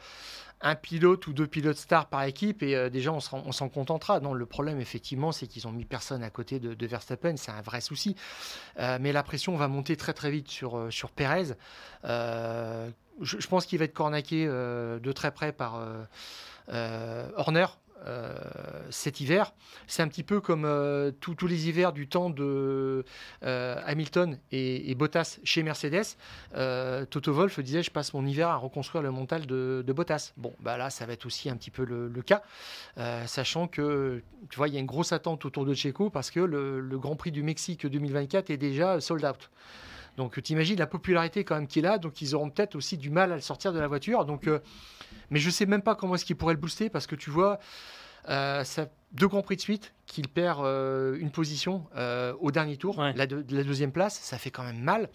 un pilote ou deux pilotes stars par équipe et euh, déjà on s'en contentera. Le problème effectivement c'est qu'ils ont mis personne à côté de, Verstappen, c'est un vrai souci. Euh, mais la pression va monter très très vite sur, euh, sur Perez. Je, pense qu'il va être cornaqué de très près par Horner. Euh, cet hiver. C'est un petit peu comme euh, tous les hivers du temps de euh, Hamilton et, Bottas chez Mercedes. Toto Wolff disait Je passe mon hiver à reconstruire le mental de, Bottas. Bon, bah là, ça va être aussi un petit peu le, cas, sachant que tu vois, il y a une grosse attente autour de Checo parce que le, le Grand Prix du Mexique 2024 est déjà sold out. Donc tu imagines la popularité quand même qu'il a, donc ils auront peut-être aussi du mal à le sortir de la voiture. Donc, euh, mais je ne sais même pas comment est-ce qu'il pourrait le booster parce que tu vois, euh, ça, deux grands prix de suite qu'il perd euh, une position au dernier tour, la, la, deuxième place, ça fait quand même mal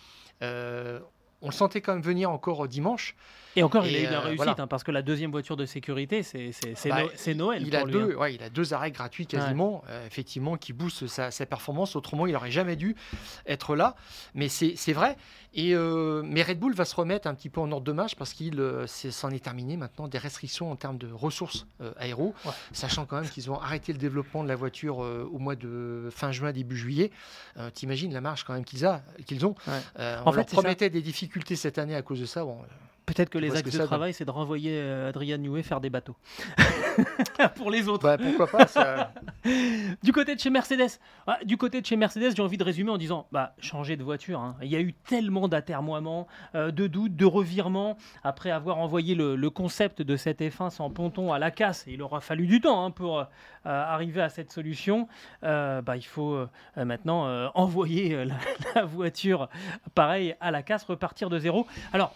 on le sentait quand même venir encore dimanche. Et encore, il a eu de la euh, réussite, hein, parce que la deuxième voiture de sécurité, c'est bah, Noël. Il, a deux, hein. il a deux arrêts gratuits quasiment, euh, effectivement, qui boostent sa, performance. Autrement, il n'aurait jamais dû être là. Mais c'est vrai. Et, euh, mais Red Bull va se remettre un petit peu en ordre de marche parce qu'il s'en est terminé maintenant des restrictions en termes de ressources aéro, sachant quand même qu'ils ont arrêté le développement de la voiture au mois de fin juin, début juillet. T'imagines la marge quand même qu'ils ont. on leur promettait des difficultés cette année à cause de ça. Bon, Peut-être que les axes de travail, c'est de renvoyer euh, Adrien Newey faire des bateaux. Pour les autres. Bah, pourquoi pas ça... Du côté de chez Mercedes, du côté de chez Mercedes, j'ai envie de résumer en disant bah, changer de voiture. Hein. Il y a eu tellement d'atermoiements, euh, de doutes, de revirements. Après avoir envoyé le, concept de cette F1 sans ponton à la casse, il aura fallu du temps hein, pour euh, arriver à cette solution. bah, il faut maintenant envoyer la, la, voiture pareil à la casse, repartir de zéro. Alors,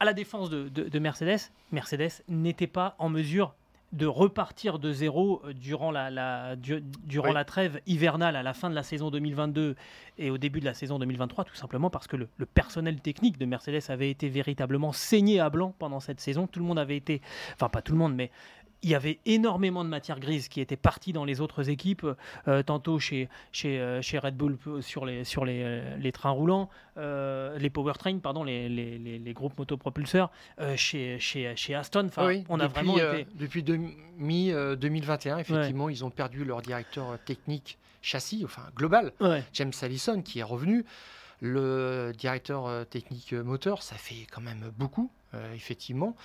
à la défense de, Mercedes, Mercedes n'était pas en mesure de repartir de zéro euh, durant la, durant la trêve hivernale à la fin de la saison 2022 et au début de la saison 2023, tout simplement parce que le, le, personnel technique de Mercedes avait été véritablement saigné à blanc pendant cette saison. Tout le monde avait été, enfin pas tout le monde, mais il y avait énormément de matière grise qui était partie dans les autres équipes, euh, tantôt chez, chez, euh, chez, Red Bull sur les, sur les, euh, les trains roulants, les powertrains, pardon, les, les, les, groupes motopropulseurs, chez, chez, chez Aston. Oui, on a vraiment été... Depuis mi 2021, effectivement, ils ont perdu leur directeur technique châssis, enfin global, James Allison, qui est revenu. Le directeur technique moteur, ça fait quand même beaucoup, effectivement.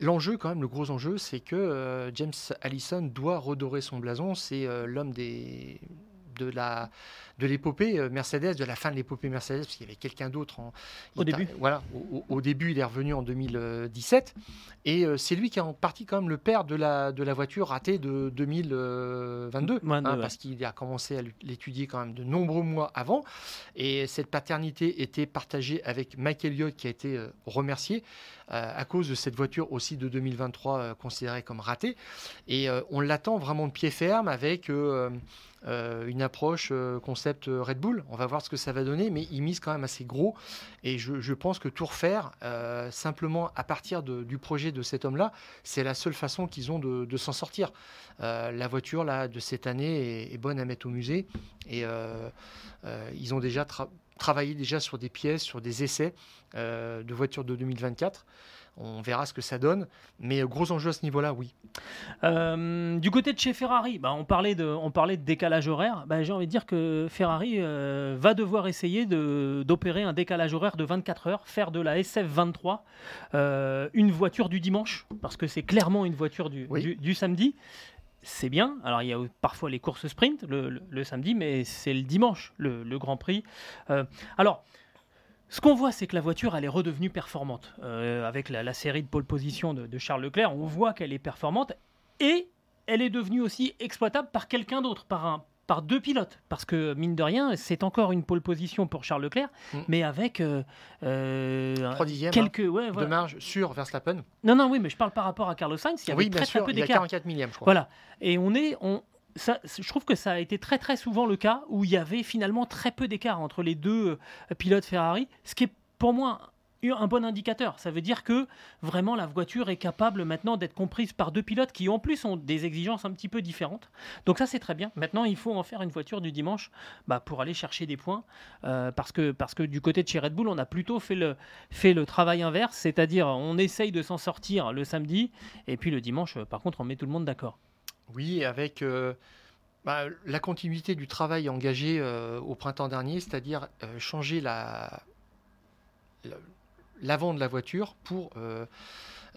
L'enjeu, quand même, le gros enjeu, c'est que euh, James Allison doit redorer son blason. C'est euh, l'homme des de la de l'épopée euh, Mercedes, de la fin de l'épopée Mercedes, parce qu'il y avait quelqu'un d'autre. Au début. Voilà, au, début, il est revenu en 2017. Et euh, c'est lui qui est en partie quand même le père de la, de la voiture ratée de 2022, hein, parce qu'il a commencé à l'étudier quand même de nombreux mois avant. Et cette paternité était partagée avec Mike Elliott, qui a été remercié à cause de cette voiture aussi de 2023 considérée comme ratée. Et on l'attend vraiment de pied ferme avec euh, une approche euh, euh, Red Bull. On va voir ce que ça va donner, mais ils misent quand même assez gros. Et je, pense que tout refaire, simplement à partir du projet de cet homme-là, c'est la seule façon qu'ils ont de, s'en sortir. la voiture là, de cette année est, bonne à mettre au musée. Et ils ont déjà travaillé déjà sur des pièces, sur des essais de voitures de 2024. On verra ce que ça donne. Mais euh, gros enjeu à ce niveau-là, oui. Euh, du côté de chez Ferrari, bah, on, parlait de, on parlait de décalage horaire. Bah, j'ai envie de dire que Ferrari euh, va devoir essayer d'opérer un décalage horaire de 24 heures, faire de la SF23 une voiture du dimanche, parce que c'est clairement une voiture du, du, samedi c'est bien. Alors, il y a parfois les courses sprint le, samedi, mais c'est le dimanche, le, Grand Prix. alors, ce qu'on voit, c'est que la voiture, elle est redevenue performante. Euh, avec la, série de pole position de, Charles Leclerc, on voit qu'elle est performante et elle est devenue aussi exploitable par quelqu'un d'autre, par, un, par deux pilotes. Parce que, mine de rien, c'est encore une pole position pour Charles Leclerc, mm. mais avec euh, euh quelques hein, ouais, de marge sur Verstappen. Non, non, oui, mais je parle par rapport à Carlos Sainz. Il y avait oui, très, sûr, peu il y a 44 millièmes, je crois. Voilà. Et on est, on, je trouve que ça a été très très souvent le cas où il y avait finalement très peu d'écart entre les deux euh, pilotes Ferrari, ce qui est pour moi un bon indicateur. Ça veut dire que vraiment la voiture est capable maintenant d'être comprise par deux pilotes qui en plus ont des exigences un petit peu différentes. Donc ça c'est très bien. Maintenant il faut en faire une voiture du dimanche bah, pour aller chercher des points euh, parce, que, parce que du côté de chez Red Bull on a plutôt fait le, fait le travail inverse, c'est-à-dire on essaye de s'en sortir le samedi et puis le dimanche par contre on met tout le monde d'accord. Oui avec... Euh, bah, la continuité du travail engagé euh, au printemps dernier, c'est-à-dire changer la, l'avant de la voiture pour euh,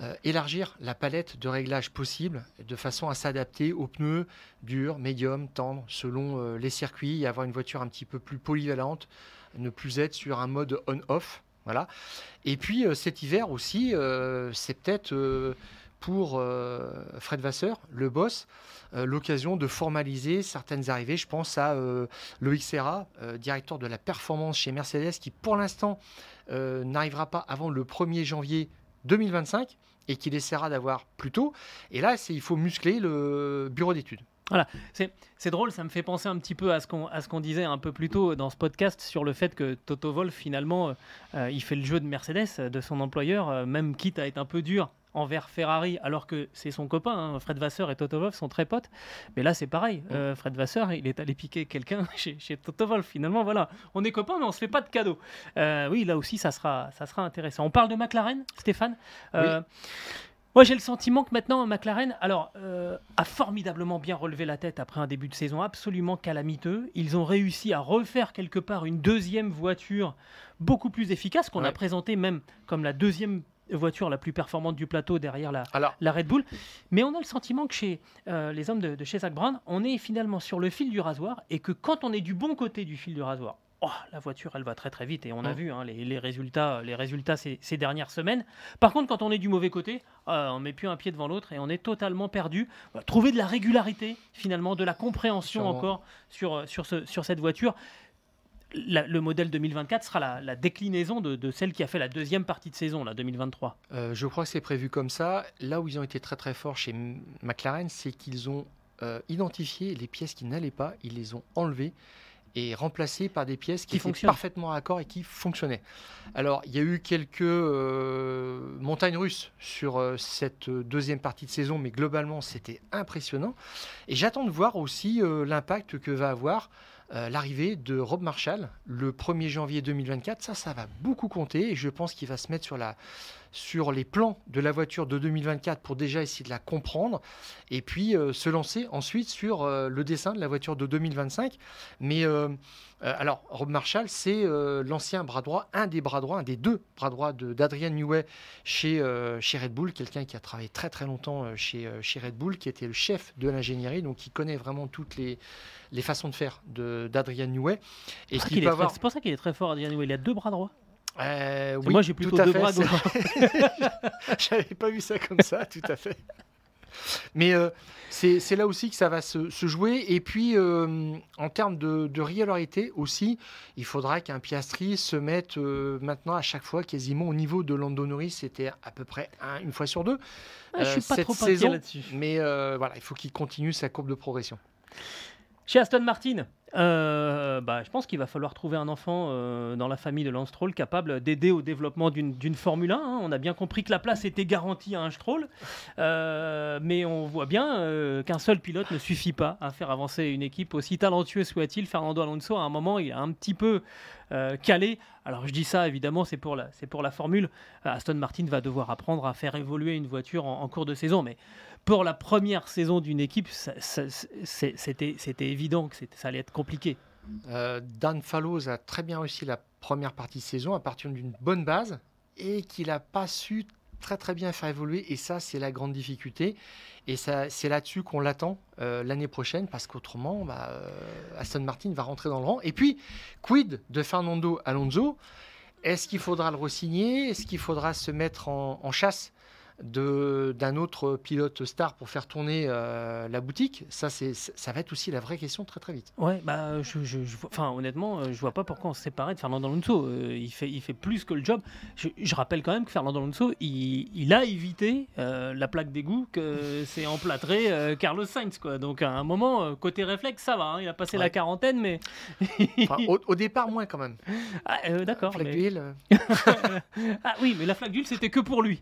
euh, élargir la palette de réglages possibles de façon à s'adapter aux pneus durs, médiums, tendres, selon euh, les circuits et avoir une voiture un petit peu plus polyvalente, ne plus être sur un mode on-off. Voilà. Et puis cet hiver aussi, c'est peut-être pour euh, Fred Vasseur, le boss, euh, l'occasion de formaliser certaines arrivées. Je pense à euh, Loïc Serra, directeur de la performance chez Mercedes, qui pour l'instant n'arrivera pas avant le 1er janvier 2025 et qu'il essaiera d'avoir plus tôt. Et là, il faut muscler le bureau d'études. Voilà, c'est drôle, ça me fait penser un petit peu à ce qu'on disait un peu plus tôt dans ce podcast sur le fait que Toto Wolff, finalement, il fait le jeu de Mercedes, de son employeur, même quitte à être un peu dur envers Ferrari, alors que c'est son copain. Hein. Fred Vasseur et Toto Wolff sont très potes. Mais là, c'est pareil. Euh, Fred Vasseur, il est allé piquer quelqu'un chez, chez, Toto Wolff. Finalement, voilà, on est copains, mais on se fait pas de cadeaux. Euh, oui, là aussi, ça sera, ça sera intéressant. On parle de McLaren, Stéphane. Euh, moi, j'ai le sentiment que maintenant, McLaren alors, a formidablement bien relevé la tête après un début de saison absolument calamiteux. Ils ont réussi à refaire quelque part une deuxième voiture beaucoup plus efficace, qu'on a présenté même comme la deuxième voiture la plus performante du plateau derrière la, la Red Bull. Mais on a le sentiment que chez euh, les hommes de, chez Zach Brown, on est finalement sur le fil du rasoir et que quand on est du bon côté du fil du rasoir, oh, la voiture, elle va très très vite et on a mm. vu hein, les, résultats, les résultats ces, dernières semaines. Par contre, quand on est du mauvais côté, euh, on met plus un pied devant l'autre et on est totalement perdu. trouver de la régularité, finalement, de la compréhension encore sur, sur, ce, sur cette voiture le modèle 2024 sera la, déclinaison de, celle qui a fait la deuxième partie de saison, la 2023. Euh, je crois que c'est prévu comme ça. Là où ils ont été très très forts chez McLaren, c'est qu'ils ont euh, identifié les pièces qui n'allaient pas, ils les ont enlevées et remplacées par des pièces qui, étaient parfaitement accord et qui fonctionnaient. Alors, il y a eu quelques euh, montagnes russes sur cette deuxième partie de saison, mais globalement, c'était impressionnant. Et j'attends de voir aussi l'impact que va avoir euh, l'arrivée de Rob Marshall le 1er janvier 2024. Ça, ça va beaucoup compter et je pense qu'il va se mettre sur la, sur les plans de la voiture de 2024 pour déjà essayer de la comprendre et puis euh, se lancer ensuite sur euh, le dessin de la voiture de 2025. Mais euh, alors, Rob Marshall, c'est l'ancien bras droit, un des bras droits, un des deux bras droits d'Adrian Newey chez, chez Red Bull, quelqu'un qui a travaillé très très longtemps chez, chez Red Bull, qui était le chef de l'ingénierie, donc qui connaît vraiment toutes les, les façons de faire d'Adrian Newey. Et C'est avoir... pour ça qu'il est très fort, Adrian Newey. Il a deux bras droits. Euh, oui, moi, j'ai plutôt deux bras gauche. J'avais pas vu ça comme ça, tout à fait. Mais euh, c'est là aussi que ça va se, jouer. Et puis, euh, en termes de, de, régularité aussi, il faudra qu'un Piastri se mette maintenant à chaque fois quasiment au niveau de Lando Norris. C'était à peu près une fois sur deux. Ah, je suis pas trop saison, là-dessus. Mais voilà, il faut qu'il continue sa courbe de progression. Chez Aston Martin, euh, bah, je pense qu'il va falloir trouver un enfant euh, dans la famille de Lance Stroll capable d'aider au développement d'une Formule 1. Hein. On a bien compris que la place était garantie à un Stroll, euh, mais on voit bien qu'un seul pilote ne suffit pas à faire avancer une équipe aussi talentueux soit-il. Fernando Alonso, à un moment, il a un petit peu calé. Alors je dis ça, évidemment, c'est pour, la, Formule. Aston Martin va devoir apprendre à faire évoluer une voiture en cours de saison, mais pour la première saison d'une équipe, c'était évident que ça allait être compliqué. Euh, Dan Fallows a très bien réussi la première partie de saison à partir d'une bonne base et qu'il n'a pas su très très bien faire évoluer. Et ça c'est la grande difficulté. Et c'est là-dessus qu'on l'attend euh, l'année prochaine parce qu'autrement bah, euh, Aston Martin va rentrer dans le rang. Et puis quid de Fernando Alonso? Est-ce qu'il faudra le re-signer? Est-ce qu'il faudra se mettre en chasse? D'un autre pilote star pour faire tourner euh, la boutique, ça, ça va être aussi la vraie question très très vite. Ouais, bah, je, je, enfin, honnêtement, euh, je vois pas pourquoi on se séparait de Fernando Alonso. Euh, il, fait, il fait plus que le job. Je, rappelle quand même que Fernando Alonso, il, il a évité la plaque d'égout que c'est emplâtré Carlos Sainz. Quoi. Donc à un moment, côté réflexe, ça va. Hein. il a passé la quarantaine, mais. au, départ, moins quand même. Ah, D'accord. Flaque d'huile. ah oui, mais la flaque d'huile, c'était que pour lui.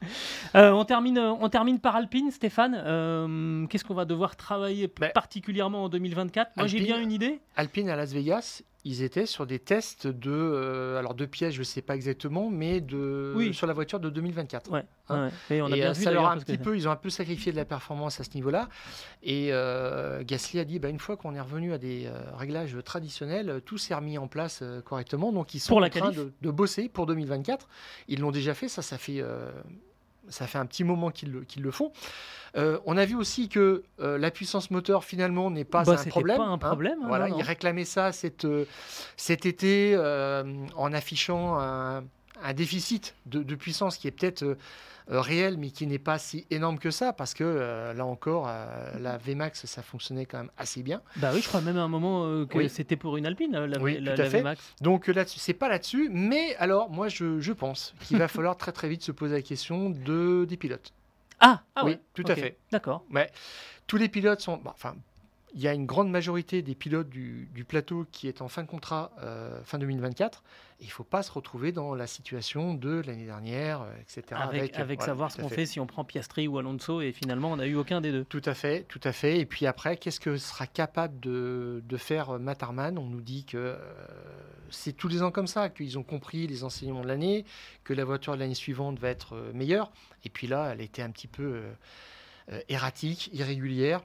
Euh, on, termine, on termine par Alpine, Stéphane. Euh, qu'est-ce qu'on va devoir travailler ben, particulièrement en 2024 Moi, j'ai bien une idée. Alpine à Las Vegas, ils étaient sur des tests de, euh, alors de pièces, je ne sais pas exactement, mais de sur la voiture de 2024. Ouais, hein. on a bien vu ça leur a un petit peu, ils ont un peu sacrifié de la performance à ce niveau-là. Et Gasly a dit, bah, une fois qu'on est revenu à des réglages traditionnels, tout s'est remis en place correctement. Donc ils sont en train de, de, bosser pour 2024. Ils l'ont déjà fait, ça, ça fait ça fait un petit moment qu'ils le, font. Euh, on a vu aussi que euh, la puissance moteur finalement n'est pas, bah, un problème. Pas un hein. problème. Hein, voilà, ils réclamaient ça cet, euh, cet été en affichant un, déficit de, de, puissance qui est peut-être euh, réel, mais qui n'est pas si énorme que ça, parce que euh, là encore, euh, la VMAX, ça fonctionnait quand même assez bien. Bah oui, je crois même à un moment que c'était pour une Alpine, la, oui, la, VMAX. Donc là-dessus, c'est pas là-dessus, mais alors moi, je, je pense qu'il va falloir très très vite se poser la question de, des pilotes. Ah, ah oui, tout à fait. D'accord. Mais tous les pilotes sont, enfin, il y a une grande majorité des pilotes du, plateau qui est en fin de contrat euh, fin 2024. il ne faut pas se retrouver dans la situation de l'année dernière, euh, etc. Avec, avec, savoir ce qu'on fait si on prend Piastri ou Alonso et finalement on n'a eu aucun des deux. Tout à fait, tout à fait. Et puis après, qu'est-ce que sera capable de, de faire euh, Matarman On nous dit que c'est tous les ans comme ça, qu'ils ont compris les enseignements de l'année, que la voiture de l'année suivante va être meilleure. Et puis là, elle était un petit peu erratique, irrégulière.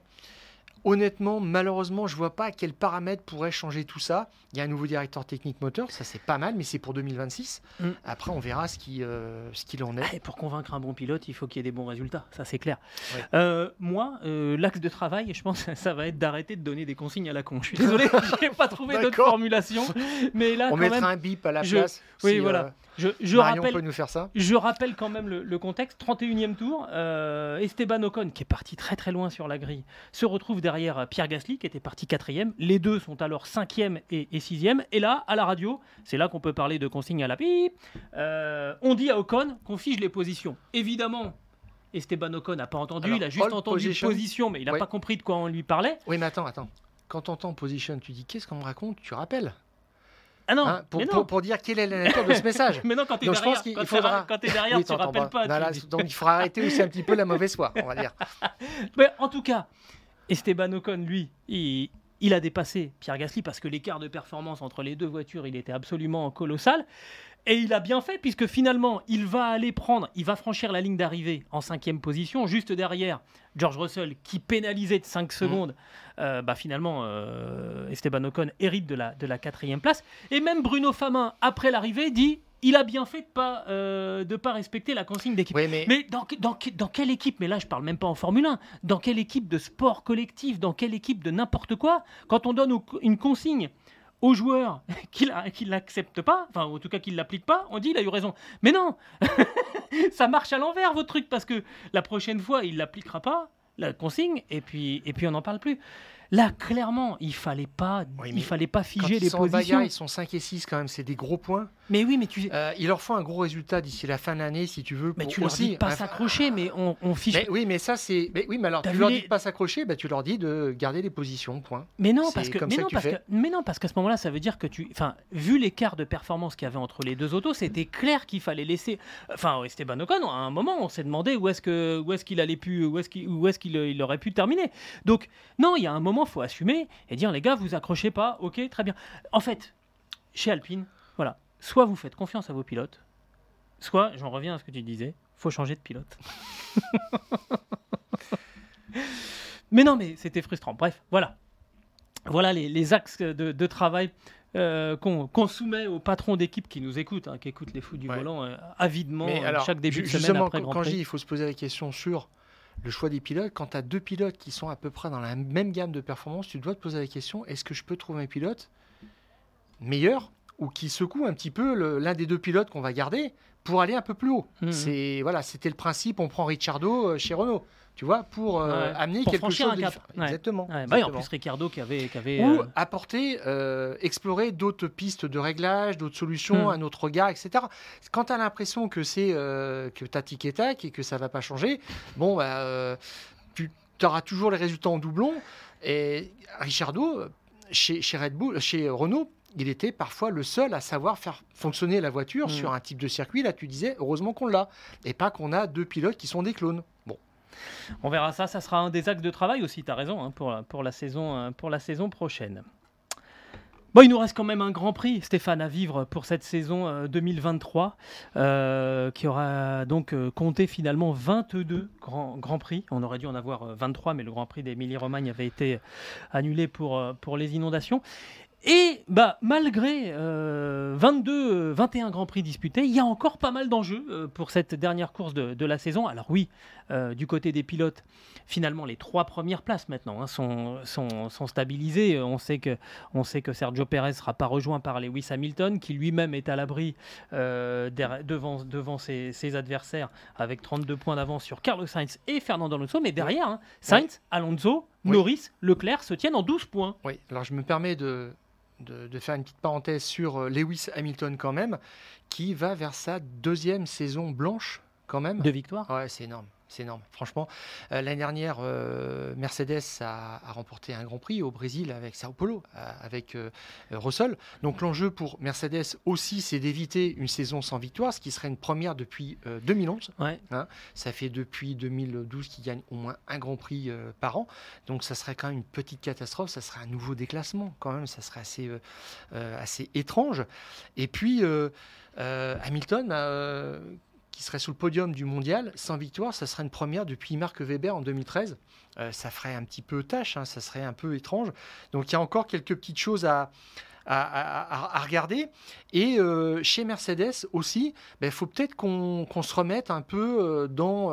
Honnêtement, malheureusement, je vois pas quel paramètre pourrait changer tout ça. Il y a un nouveau directeur technique moteur, ça c'est pas mal, mais c'est pour 2026. Mm. Après, on verra ce qu'il euh, ce en est. Ah, et pour convaincre un bon pilote, il faut qu'il y ait des bons résultats, ça c'est clair. Euh, moi, euh, l'axe de travail, je pense ça va être d'arrêter de donner des consignes à la con. Je suis désolé, je n'ai pas trouvé d'autre formulation. Mais là, on mettra un bip à la place. Oui, voilà. Je, rappelle, peut nous faire ça. Je rappelle quand même le, contexte. 31e tour, euh, Esteban Ocon, qui est parti très très loin sur la grille, se retrouve derrière Pierre Gasly, qui était parti 4e. Les deux sont alors 5e et, 6e. Et là, à la radio, c'est là qu'on peut parler de consigne à la pipe, euh, on dit à Ocon qu'on fige les positions. Évidemment, Esteban Ocon n'a pas entendu, il a juste entendu position, mais il n'a pas compris de quoi on lui parlait. Oui, mais attends, attends. Quand tu entends position, tu dis qu'est-ce qu'on me raconte? Tu rappelles? Ah non, hein, pour, pour, dire quelle est la nature de ce message. mais non, quand tu es derrière, quand faudra... es derrière tu ne rappelles pas. donc il faudra arrêter aussi un petit peu la mauvaise foi, on va dire. mais en tout cas, Esteban Ocon, lui, il, il a dépassé Pierre Gasly parce que l'écart de performance entre les deux voitures, il était absolument colossal. Et il a bien fait, puisque finalement, il va aller prendre, il va franchir la ligne d'arrivée en cinquième position, juste derrière George Russell, qui pénalisait de 5 secondes. Euh, bah, finalement, euh, Esteban Ocon hérite de la, de la quatrième place. Et même Bruno Famin, après l'arrivée, dit il a bien fait de pas euh, de pas respecter la consigne d'équipe. Oui, mais- mais dans, dans, dans quelle équipe Mais là, je parle même pas en Formule 1. Dans quelle équipe de sport collectif Dans quelle équipe de n'importe quoi Quand on donne au- une consigne aux joueurs qui l'acceptent pas, enfin en tout cas qui l'appliquent pas, on dit il a eu raison. Mais non, ça marche à l'envers votre truc parce que la prochaine fois il l'appliquera pas la consigne et puis et puis on n'en parle plus. Là clairement il fallait pas Oui, mais il fallait pas Quand figer ils les sont en positions. bagarre, ils sont 5 et 6 quand même, c'est des gros points. Mais oui mais tu Euh, il leur faut un gros résultat d'ici la fin de l'année, si tu veux. mais pour tu leur aussi, dis de pas s'accrocher mais on, on fiche Mais oui, mais ça c'est. Mais oui, mais alors tu leur les- dis de pas s'accrocher, bah, tu leur dis de garder les positions. Point. Mais non, parce que, comme mais ça non, que parce que, mais non, parce qu'à ce moment-là, ça veut dire que tu, enfin, vu l'écart de performance qu'il y avait entre les deux autos, c'était clair qu'il fallait laisser, enfin, Esteban Ocon, à un moment, on s'est demandé où est-ce que, où est-ce qu'il allait pu, où est-ce qu'il, est-ce qu'il, il aurait pu terminer. Donc, non, il y a un moment, faut assumer et dire, les gars, vous accrochez pas, ok, très bien. En fait, chez Alpine, voilà, soit vous faites confiance à vos pilotes, soit, j'en reviens à ce que tu disais, faut changer de pilote. mais non, mais c'était frustrant. Bref, voilà. Voilà les, les axes de, de travail euh, qu'on soumet aux patrons d'équipe qui nous écoutent, hein, qui écoutent les fous du Ouais. volant euh, avidement euh, alors, chaque début de semaine justement, après quand, Grand quand je Prix. dis il faut se poser la question sur le choix des pilotes, quand tu as deux pilotes qui sont à peu près dans la même gamme de performance, tu dois te poser la question est-ce que je peux trouver un pilote meilleur ou qui secoue un petit peu l'un des deux pilotes qu'on va garder pour aller un peu plus haut? Mhm. C'est voilà, c'était le principe. On prend Ricciardo euh, chez Renault, tu vois, pour euh, Ouais, amener pour quelque chose un de cap. différent. Ouais. Exactement. Ouais, bah en plus Ricardo qui avait, qui avait ou euh, apporter, euh, explorer d'autres pistes de réglage, d'autres solutions, Hmm. un autre regard, etc. Quand tu as l'impression que c'est que tu as tic et tac et que ça va pas changer, bon, bah, tu auras toujours les résultats en doublon. Et Richardo, euh, chez, chez Red Bull, chez Renault, il était parfois le seul à savoir faire fonctionner la voiture Hmm. sur un type de circuit. Là, tu disais, heureusement qu'on l'a. Et pas qu'on a deux pilotes qui sont des clones. Bon. On verra ça, ça sera un des axes de travail aussi, tu as raison, hein, pour, la- pour, la saison, euh, prochaine. Bon, il nous reste quand même un Grand Prix, Stéphane, à vivre pour cette saison euh, 2023, euh, qui aura donc euh, compté finalement 22 grands, grands Prix. On aurait dû en avoir euh, 23, mais le Grand Prix d'Émilie-Romagne avait été annulé euh, pour les inondations. Et bah, malgré euh, 22, euh, 21 Grands Prix disputés, il y a encore pas mal d'enjeux euh, pour cette dernière course de, de la saison. Alors oui, euh, du côté des pilotes, finalement, les trois premières places maintenant hein, sont, sont, sont stabilisées. On sait, que, on sait que Sergio Perez ne sera pas rejoint par Lewis Hamilton, qui lui-même est à l'abri euh, devant, devant ses, ses adversaires, avec 32 points d'avance sur Carlos Sainz et Fernando Alonso. Mais derrière, hein, Sainz, Alonso, Oui. Norris, Leclerc se tiennent en 12 points. Oui, alors je me permets de, de, de faire une petite parenthèse sur euh, Lewis Hamilton quand même, qui va vers sa deuxième saison blanche quand même. de victoire. Ouais, c'est énorme. C'est énorme. Franchement, euh, l'année dernière, euh, Mercedes a, a remporté un Grand Prix au Brésil avec Sao Paulo, euh, avec euh, Russell. Donc l'enjeu pour Mercedes aussi, c'est d'éviter une saison sans victoire, ce qui serait une première depuis euh, 2011. Ouais. Ça fait depuis 2012 qu'ils gagnent au moins un Grand Prix par an. Donc ça serait quand même une petite catastrophe. Ça serait un nouveau déclassement quand même. Ça serait assez, assez étrange. Et puis Hamilton, qui serait sur le podium du mondial sans victoire, ça serait une première depuis Marc Weber en 2013. Euh, ça ferait un petit peu tâche. hein, ça serait un peu étrange. Donc il y a encore quelques petites choses à à, regarder. Et euh, chez Mercedes aussi, il faut peut-être qu'on se remette un peu euh, dans,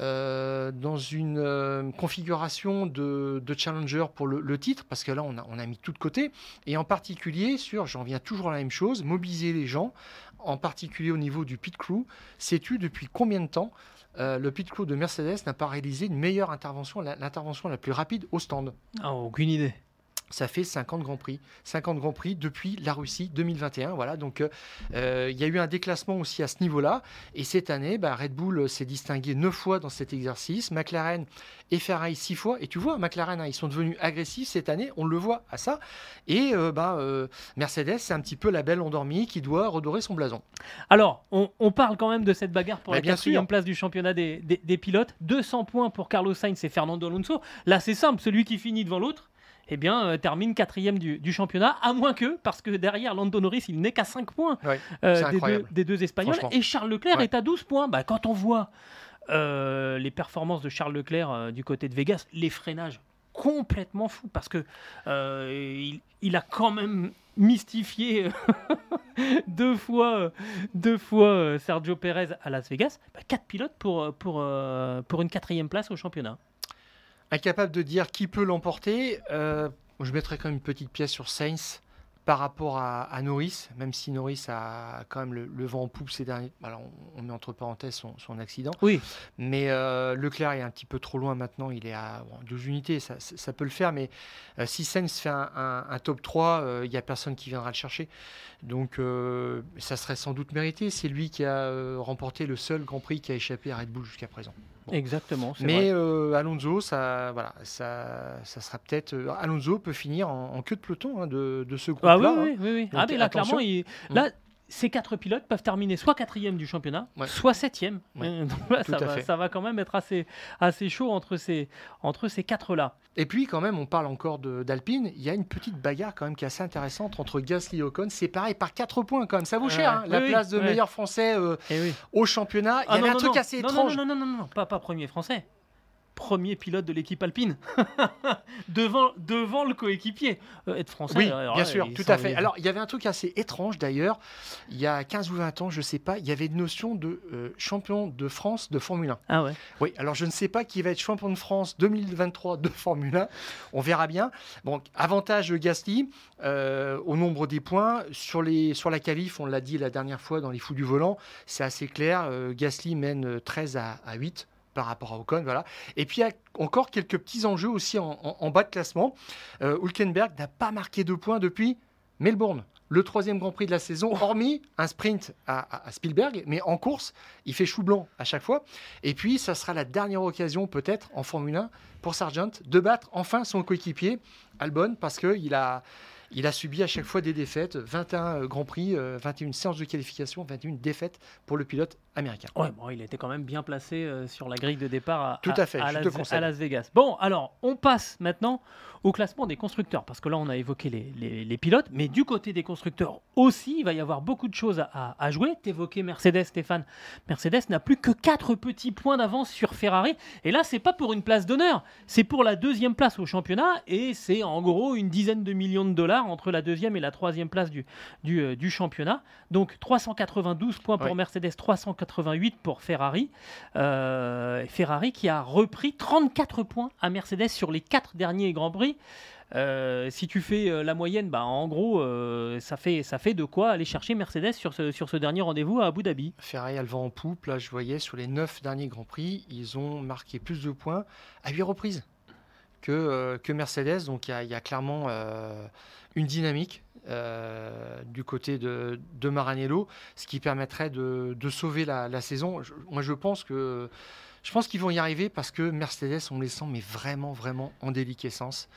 euh, dans une euh, configuration de, challenger pour le, titre, parce que là, on a, mis tout de côté. Et en particulier sur, j'en viens toujours à la même chose, mobiliser les gens, en particulier au niveau du pit crew. Sais-tu depuis combien de temps euh, le pit crew de Mercedes n'a pas réalisé une meilleure intervention, l'intervention la plus rapide au stand? Ah, aucune idée. Ça fait 50 Grands Prix. 50 Grands Prix depuis la Russie 2021. Voilà, donc euh, euh, il y a eu un déclassement aussi à ce niveau-là. Et cette année, bah, Red Bull s'est distingué 9 fois dans cet exercice, McLaren et Ferrari 6 fois. Et tu vois, McLaren, hein, ils sont devenus agressifs cette année, on le voit à ça. Et euh, bah, euh, Mercedes, c'est un petit peu la belle endormie qui doit redorer son blason. Alors, on, on parle quand même de cette bagarre pour la bien quatrième place du championnat des, des- des pilotes. 200 points pour Carlos Sainz et Fernando Alonso. Là, c'est simple, celui qui finit devant l'autre, eh bien, euh, termine quatrième du, du, championnat, à moins que, parce que derrière Lando Norris, il n'est qu'à 5 points euh, des, deux, des, deux, Espagnols, et Charles Leclerc est à 12 points. Bah, quand on voit euh, les performances de Charles Leclerc du côté de Vegas, les freinages complètement fous, parce que il, il, a quand même mystifié deux fois, deux fois Sergio Perez à Las Vegas. Bah, quatre pilotes pour, pour, pour une quatrième place au championnat incapable de dire qui peut l'emporter. Euh, je mettrais quand même une petite pièce sur Sainz par rapport à, Norris, même si Norris a quand même le, vent en poupe ces derniers. Alors on, met entre parenthèses son, accident. Oui. Mais euh, Leclerc est un petit peu trop loin maintenant. Il est à 12 unités, ça, peut le faire. Mais euh, si Sainz fait un, top 3, il n'y a personne qui viendra le chercher. Donc ça serait sans doute mérité. C'est lui qui a remporté le seul Grand Prix qui a échappé à Red Bull jusqu'à présent. Exactement. Mais euh, Alonso, ça, voilà, ça, ça sera peut-être. Euh, Alonso peut finir en, queue de peloton hein, de, de, ce ah groupe-là. Ah oui, oui, oui. ah, mais là, clairement, il, mm. là, ces quatre pilotes peuvent terminer soit quatrième du championnat, soit septième. Donc là, ça va, ça va, quand même être assez, assez chaud entre ces, entre ces quatre-là. Et puis quand même, on parle encore d'Alpine, il y a une petite bagarre quand même qui est assez intéressante entre Gasly et Ocon, c'est pareil par quatre points quand même, ça vaut cher, hein, la place de meilleur français euh, eh au championnat. Il y ah avait un truc assez étrange. Non, non, non, non, non, pas, pas premier français premier pilote de l'équipe alpine devant, devant le coéquipier. Euh, être français. Oui, bien sûr, tout à fait. Alors, il y avait un truc assez étrange d'ailleurs. Il y a 15 ou 20 ans, je ne sais pas, il y avait une notion de euh, champion de France de Formule 1. Ah ouais Oui, alors je ne sais pas qui va être champion de France 2023 de Formule 1. On verra bien. Bon, avantage Gasly euh, au nombre des points. Sur, les, sur la qualif, on l'a dit la dernière fois dans les fous du volant, c'est assez clair. Gasly mène 13 à, à 8 par rapport à Ocon. Voilà. Et puis il y a encore quelques petits enjeux aussi en, bas de classement. Euh, Hulkenberg n'a pas marqué de points depuis Melbourne. Le troisième Grand Prix de la saison, hormis un sprint à, Spielberg, mais en course, il fait chou blanc à chaque fois. Et puis, ça sera la dernière occasion, peut-être, en Formule 1, pour Sargent de battre enfin son coéquipier, Albon, parce qu'il a, il a subi à chaque fois des défaites, 21 euh, Grands Prix, 21 euh, séances de qualification, 21 défaites pour le pilote américain. Ouais, bon, il était quand même bien placé euh, sur la grille de départ à, Tout à, fait, à, Las, Vegas. Bon, alors, on passe maintenant au classement des constructeurs, parce que là, on a évoqué les, pilotes, mais du côté des constructeurs aussi, il va y avoir beaucoup de choses à, à jouer. T'évoquais Mercedes, Stéphane. Mercedes n'a plus que 4 petits points d'avance sur Ferrari, et là, c'est pas pour une place d'honneur, c'est pour la deuxième place au championnat, et c'est en gros une dizaine de millions de dollars entre la deuxième et la troisième place du, du, euh, championnat. Donc 392 points pour Mercedes, 388 pour Ferrari. Euh, Ferrari qui a repris 34 points à Mercedes sur les quatre derniers Grands Prix. Euh, si tu fais la moyenne, bah, en gros, ça, fait, ça fait de quoi aller chercher Mercedes sur ce, sur ce dernier rendez-vous à Abu Dhabi. Ferrari a le vent en poupe. Là, je voyais sur les 9 derniers Grands Prix, ils ont marqué plus de points à 8 reprises que, que Mercedes. Donc il y, a clairement une dynamique euh, du côté de, de, Maranello, ce qui permettrait de, sauver la, saison. moi, je pense que je pense qu'ils vont y arriver parce que Mercedes, on les sent mais vraiment, vraiment en déliquescence.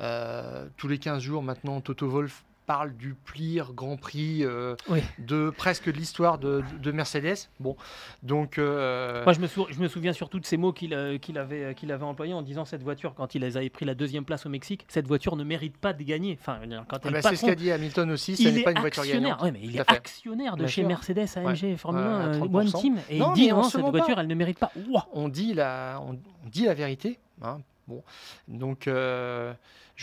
Euh, tous les 15 jours maintenant, Toto Wolff parle du pire Grand Prix euh, de presque l'histoire de, Mercedes. Bon, donc. Euh, Moi, je me, je me, souviens surtout de ces mots qu'il euh, avait, qu'il avait employés en disant cette voiture, quand il avait pris la deuxième place au Mexique, cette voiture ne mérite pas de gagner. Enfin, quand ah bah, c'est ce qu'a dit Hamilton aussi, ce n'est pas une voiture gagnante. mais il est actionnaire de chez Mercedes, AMG, Formule 1, One Team, et il dit non, cette voiture, elle ne mérite pas. On dit la, on dit la vérité. Hein. Bon, donc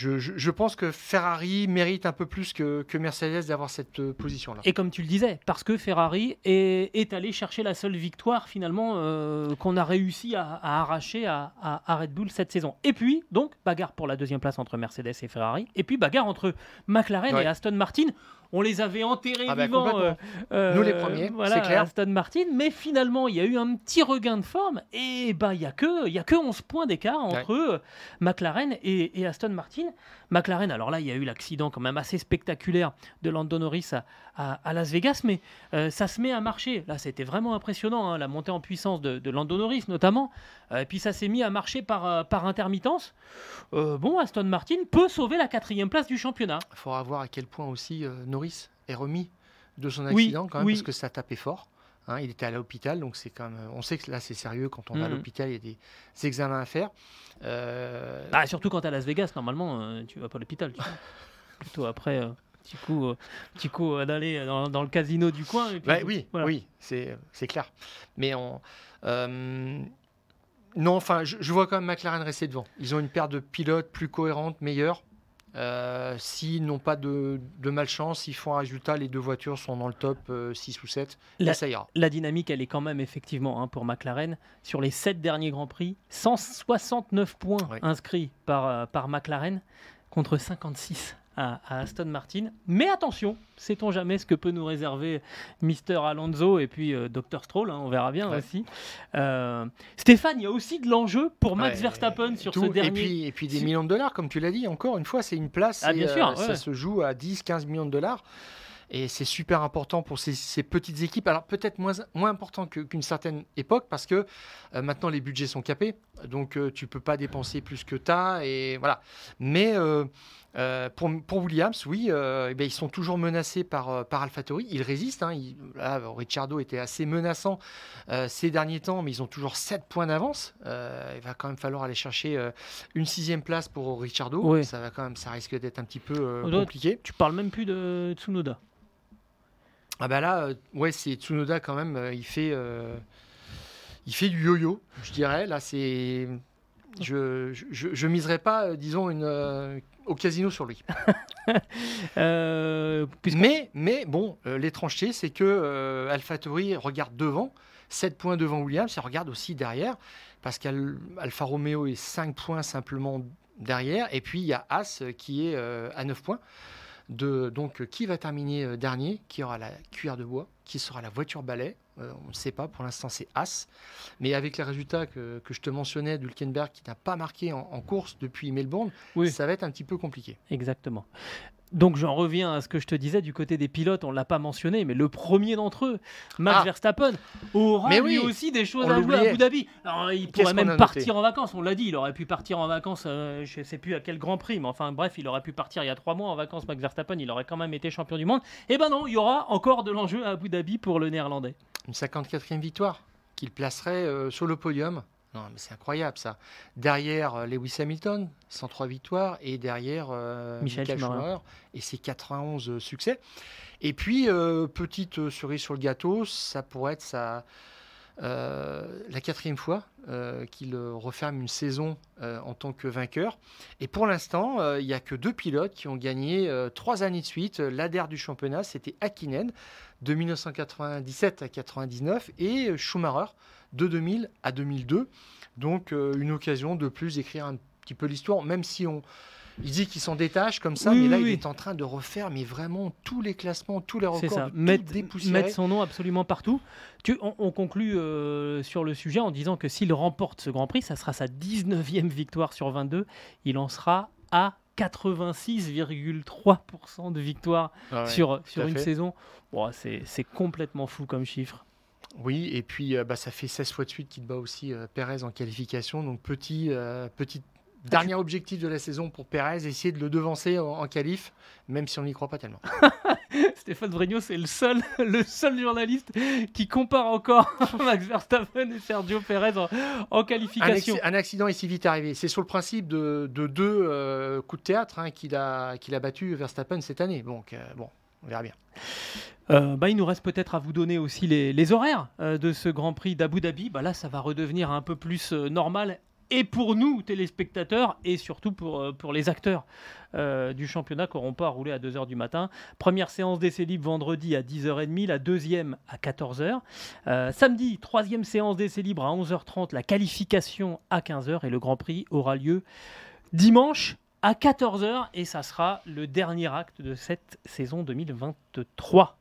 je, pense que Ferrari mérite un peu plus que, Mercedes d'avoir cette euh, position-là. Et comme tu le disais, parce que Ferrari est, allé chercher la seule victoire finalement euh, qu'on a réussi à, arracher à, Red Bull cette saison. Et puis, donc, bagarre pour la deuxième place entre Mercedes et Ferrari. Et puis, bagarre entre McLaren et Aston Martin on les avait enterrés ah bah, vivants. Euh, Nous les premiers, voilà, c'est clair. Aston Martin, mais finalement il y a eu un petit regain de forme et bah il y a que il y a que 11 points d'écart entre McLaren et, Aston Martin. McLaren, alors là il y a eu l'accident quand même assez spectaculaire de Lando Norris à, Las Vegas, mais euh, ça se met à marcher. Là c'était vraiment impressionnant, hein, la montée en puissance de, de Lando Norris notamment. Euh, et puis ça s'est mis à marcher par, par intermittence. bon, Aston Martin peut sauver la quatrième place du championnat. Il faudra voir à quel point aussi est remis de son accident quand même, parce que ça tapait fort. Hein, il était à l'hôpital, donc c'est comme on sait que là c'est sérieux quand on va à Mhm. l'hôpital, il y a des, des examens à faire. Euh, Ah, surtout quand à Las Vegas, normalement, euh, tu vas pas à l'hôpital. tu vois. Plutôt après, euh, petit coup, euh, petit coup euh, d'aller dans, dans le casino du coin. Et puis, Ouais, oui, voilà. oui, c'est c'est clair. Mais on, euh, non, enfin, je, je vois quand même McLaren rester devant. Ils ont une paire de pilotes plus cohérente, meilleure. Euh, S'ils n'ont pas de, de malchance, ils font un résultat, les deux voitures sont dans le top euh, 6 ou 7, La- là ça ira. La dynamique, elle est quand même effectivement hein, pour McLaren. Sur les 7 derniers Grands Prix, 169 points inscrits par, euh, par McLaren contre 56 à, à Aston Martin. Mais attention, sait-on jamais ce que peut nous réserver Mister Alonso et puis euh, Dr Stroll, hein, on verra bien Ouais. aussi. Euh, Stéphane, il y a aussi de l'enjeu pour Max Ouais, Verstappen sur tout, ce Et dernier. puis, et puis des millions de dollars, comme tu l'as dit, encore une fois, c'est une place. Ah, et, bien sûr, euh, Ça se joue à 10, 15 millions de dollars. Et c'est super important pour ces, ces petites équipes. Alors peut-être moins, moins important qu'une certaine époque parce que euh, maintenant les budgets sont capés. Donc euh, tu peux pas dépenser plus que tu as. Et voilà. Mais euh, euh, pour, pour Williams, oui, euh, eh ils sont toujours menacés par, euh, par AlphaTauri. Ils résistent. Hein. Ils- là, Ricciardo était assez menaçant euh, ces derniers temps, mais ils ont toujours 7 points d'avance. Il va quand même falloir aller chercher une sixième place pour Ricciardo. Oui. Ça va quand même, ça risque d'être un petit peu compliqué. Tu parles même plus de Tsunoda. Ah bah là, ouais, c'est Tsunoda quand même. il fait, il fait du yo-yo, je dirais. Là, c'est, je, je, je, miserais pas, disons, une, au casino sur lui. Euh, Mais, mais bon, euh, l'étrangeté, c'est que euh, AlphaTauri regarde devant, 7 points devant Williams, et regarde aussi derrière, parce qu'Alfa Romeo est 5 points simplement derrière, et puis il y a As euh, qui est à 9 points. De, donc, qui va terminer dernier Qui aura la cuillère de bois Qui sera la voiture balai Euh, On ne sait pas, pour l'instant c'est As. Mais avec les résultats que, que je te mentionnais d'Hulkenberg qui n'a pas marqué en, en course depuis Melbourne, Oui. ça va être un petit peu compliqué. Exactement. Donc j'en reviens à ce que je te disais du côté des pilotes, on l'a pas mentionné, mais le premier d'entre eux, Max Ah. Verstappen, aura Mais lui oui, aussi des choses à jouer à. Abu Dhabi. Alors, il pourrait même partir en vacances, on l'a dit, il aurait pu partir en vacances, euh, je sais plus à quel Grand Prix, mais enfin bref, il aurait pu partir il y a trois mois en vacances, Max Verstappen, il aurait quand même été champion du monde. Et ben non, il y aura encore de l'enjeu à Abu Dhabi pour le néerlandais. Une 54e victoire qu'il placerait euh, sur le podium. Non, mais c'est incroyable ça. Derrière euh, Lewis Hamilton, 103 victoires, et derrière euh, Michael Michael Schumacher. Schumacher et ses 91 succès. Et puis, euh, petite euh, cerise sur le gâteau, ça pourrait être sa, euh, la quatrième fois euh, qu'il euh, referme une saison en tant que vainqueur. Et pour l'instant, il n'y a que deux pilotes qui ont gagné trois années de suite. L'ADER du championnat, c'était Hakkinen de 1997 à 99 et Schumacher de 2000 à 2002. Donc une occasion de plus d'écrire un petit peu l'histoire, même si on il dit qu'il s'en détache comme ça, Oui, mais là oui, il oui. est en train de refaire mais vraiment tous les classements, tous les records, ça, tout mettre, mettre son nom absolument partout. Tu, on, on conclut euh, sur le sujet en disant que s'il remporte ce Grand Prix, ça sera sa 19e victoire sur 22. Il en sera à 86,3% de victoire Ah ouais, sur, sur une fait. saison. Bon, c'est complètement fou comme chiffre. Oui, et puis euh, bah, ça fait 16 fois de suite qu'il bat aussi euh, Pérez en qualification. Donc petit, euh, petit dernier objectif de la saison pour Pérez, essayer de le devancer en, en qualif, même si on n'y croit pas tellement. Stéphane Vrigno, c'est le seul, le seul journaliste qui compare encore Max Verstappen et Sergio Perez en, qualification. un accident est si vite arrivé. C'est sur le principe de, de deux euh, coups de théâtre hein, qu'il a, qu'il a battu Verstappen cette année. Donc, euh, bon, on verra bien. Euh, bah, il nous reste peut-être à vous donner aussi les, les horaires euh, de ce Grand Prix d'Abu Dhabi. Bah, là, ça va redevenir un peu plus euh, normal. Et pour nous, téléspectateurs, et surtout pour, euh, les acteurs euh, du championnat qui n'auront pas à rouler à 2h du matin. Première séance d'essai libre vendredi à 10h30, la deuxième à 14h. Euh, samedi, troisième séance d'essai libre à 11h30, la qualification à 15h. Et le Grand Prix aura lieu dimanche à 14h. Et ça sera le dernier acte de cette saison 2023.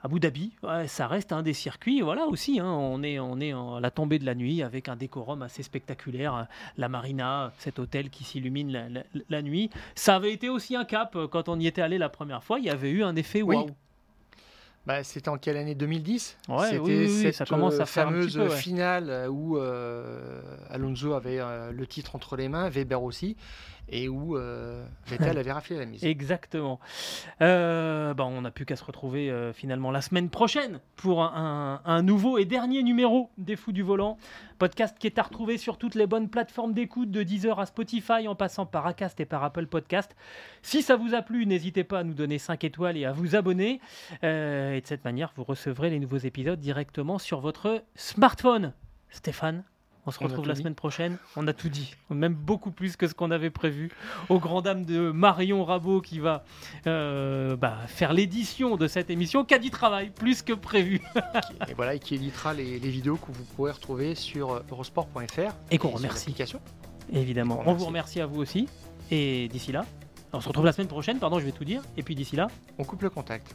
Abu Dhabi, ouais, ça reste un des circuits. Voilà aussi, hein, on est, on est en la tombée de la nuit avec un décorum assez spectaculaire. La marina, cet hôtel qui s'illumine la, la- la nuit. Ça avait été aussi un cap euh, quand on y était allé la première fois. Il y avait eu un effet waouh. Bah, C'était en quelle année? 2010 Ouais, C'était oui, oui, oui, cette ça commence à euh, faire fameuse peu, ouais. finale euh, où euh, Alonso avait euh, le titre entre les mains, Weber aussi. Et où euh, Vettel avait raflé la mise. Exactement. Euh, bah, on n'a plus qu'à se retrouver euh, finalement la semaine prochaine pour un, un nouveau et dernier numéro des Fous du Volant. Podcast qui est à retrouver sur toutes les bonnes plateformes d'écoute, de Deezer à Spotify, en passant par Acast et par Apple Podcast. Si ça vous a plu, n'hésitez pas à nous donner 5 étoiles et à vous abonner. Euh, et de cette manière, vous recevrez les nouveaux épisodes directement sur votre smartphone. Stéphane on se retrouve tout la dit. semaine prochaine. On a tout dit, même beaucoup plus que ce qu'on avait prévu. Au grand dame de Marion Rabot qui va euh, bah, faire l'édition de cette émission, qui a du travail, plus que prévu. et voilà, et qui éditera les, les vidéos que vous pourrez retrouver sur euh, eurosport.fr Et qu'on remercie. Évidemment. On On vous remercie à vous aussi. Et d'ici là, on se retrouve la semaine prochaine, pardon, je vais tout dire. Et puis d'ici là, On coupe le contact.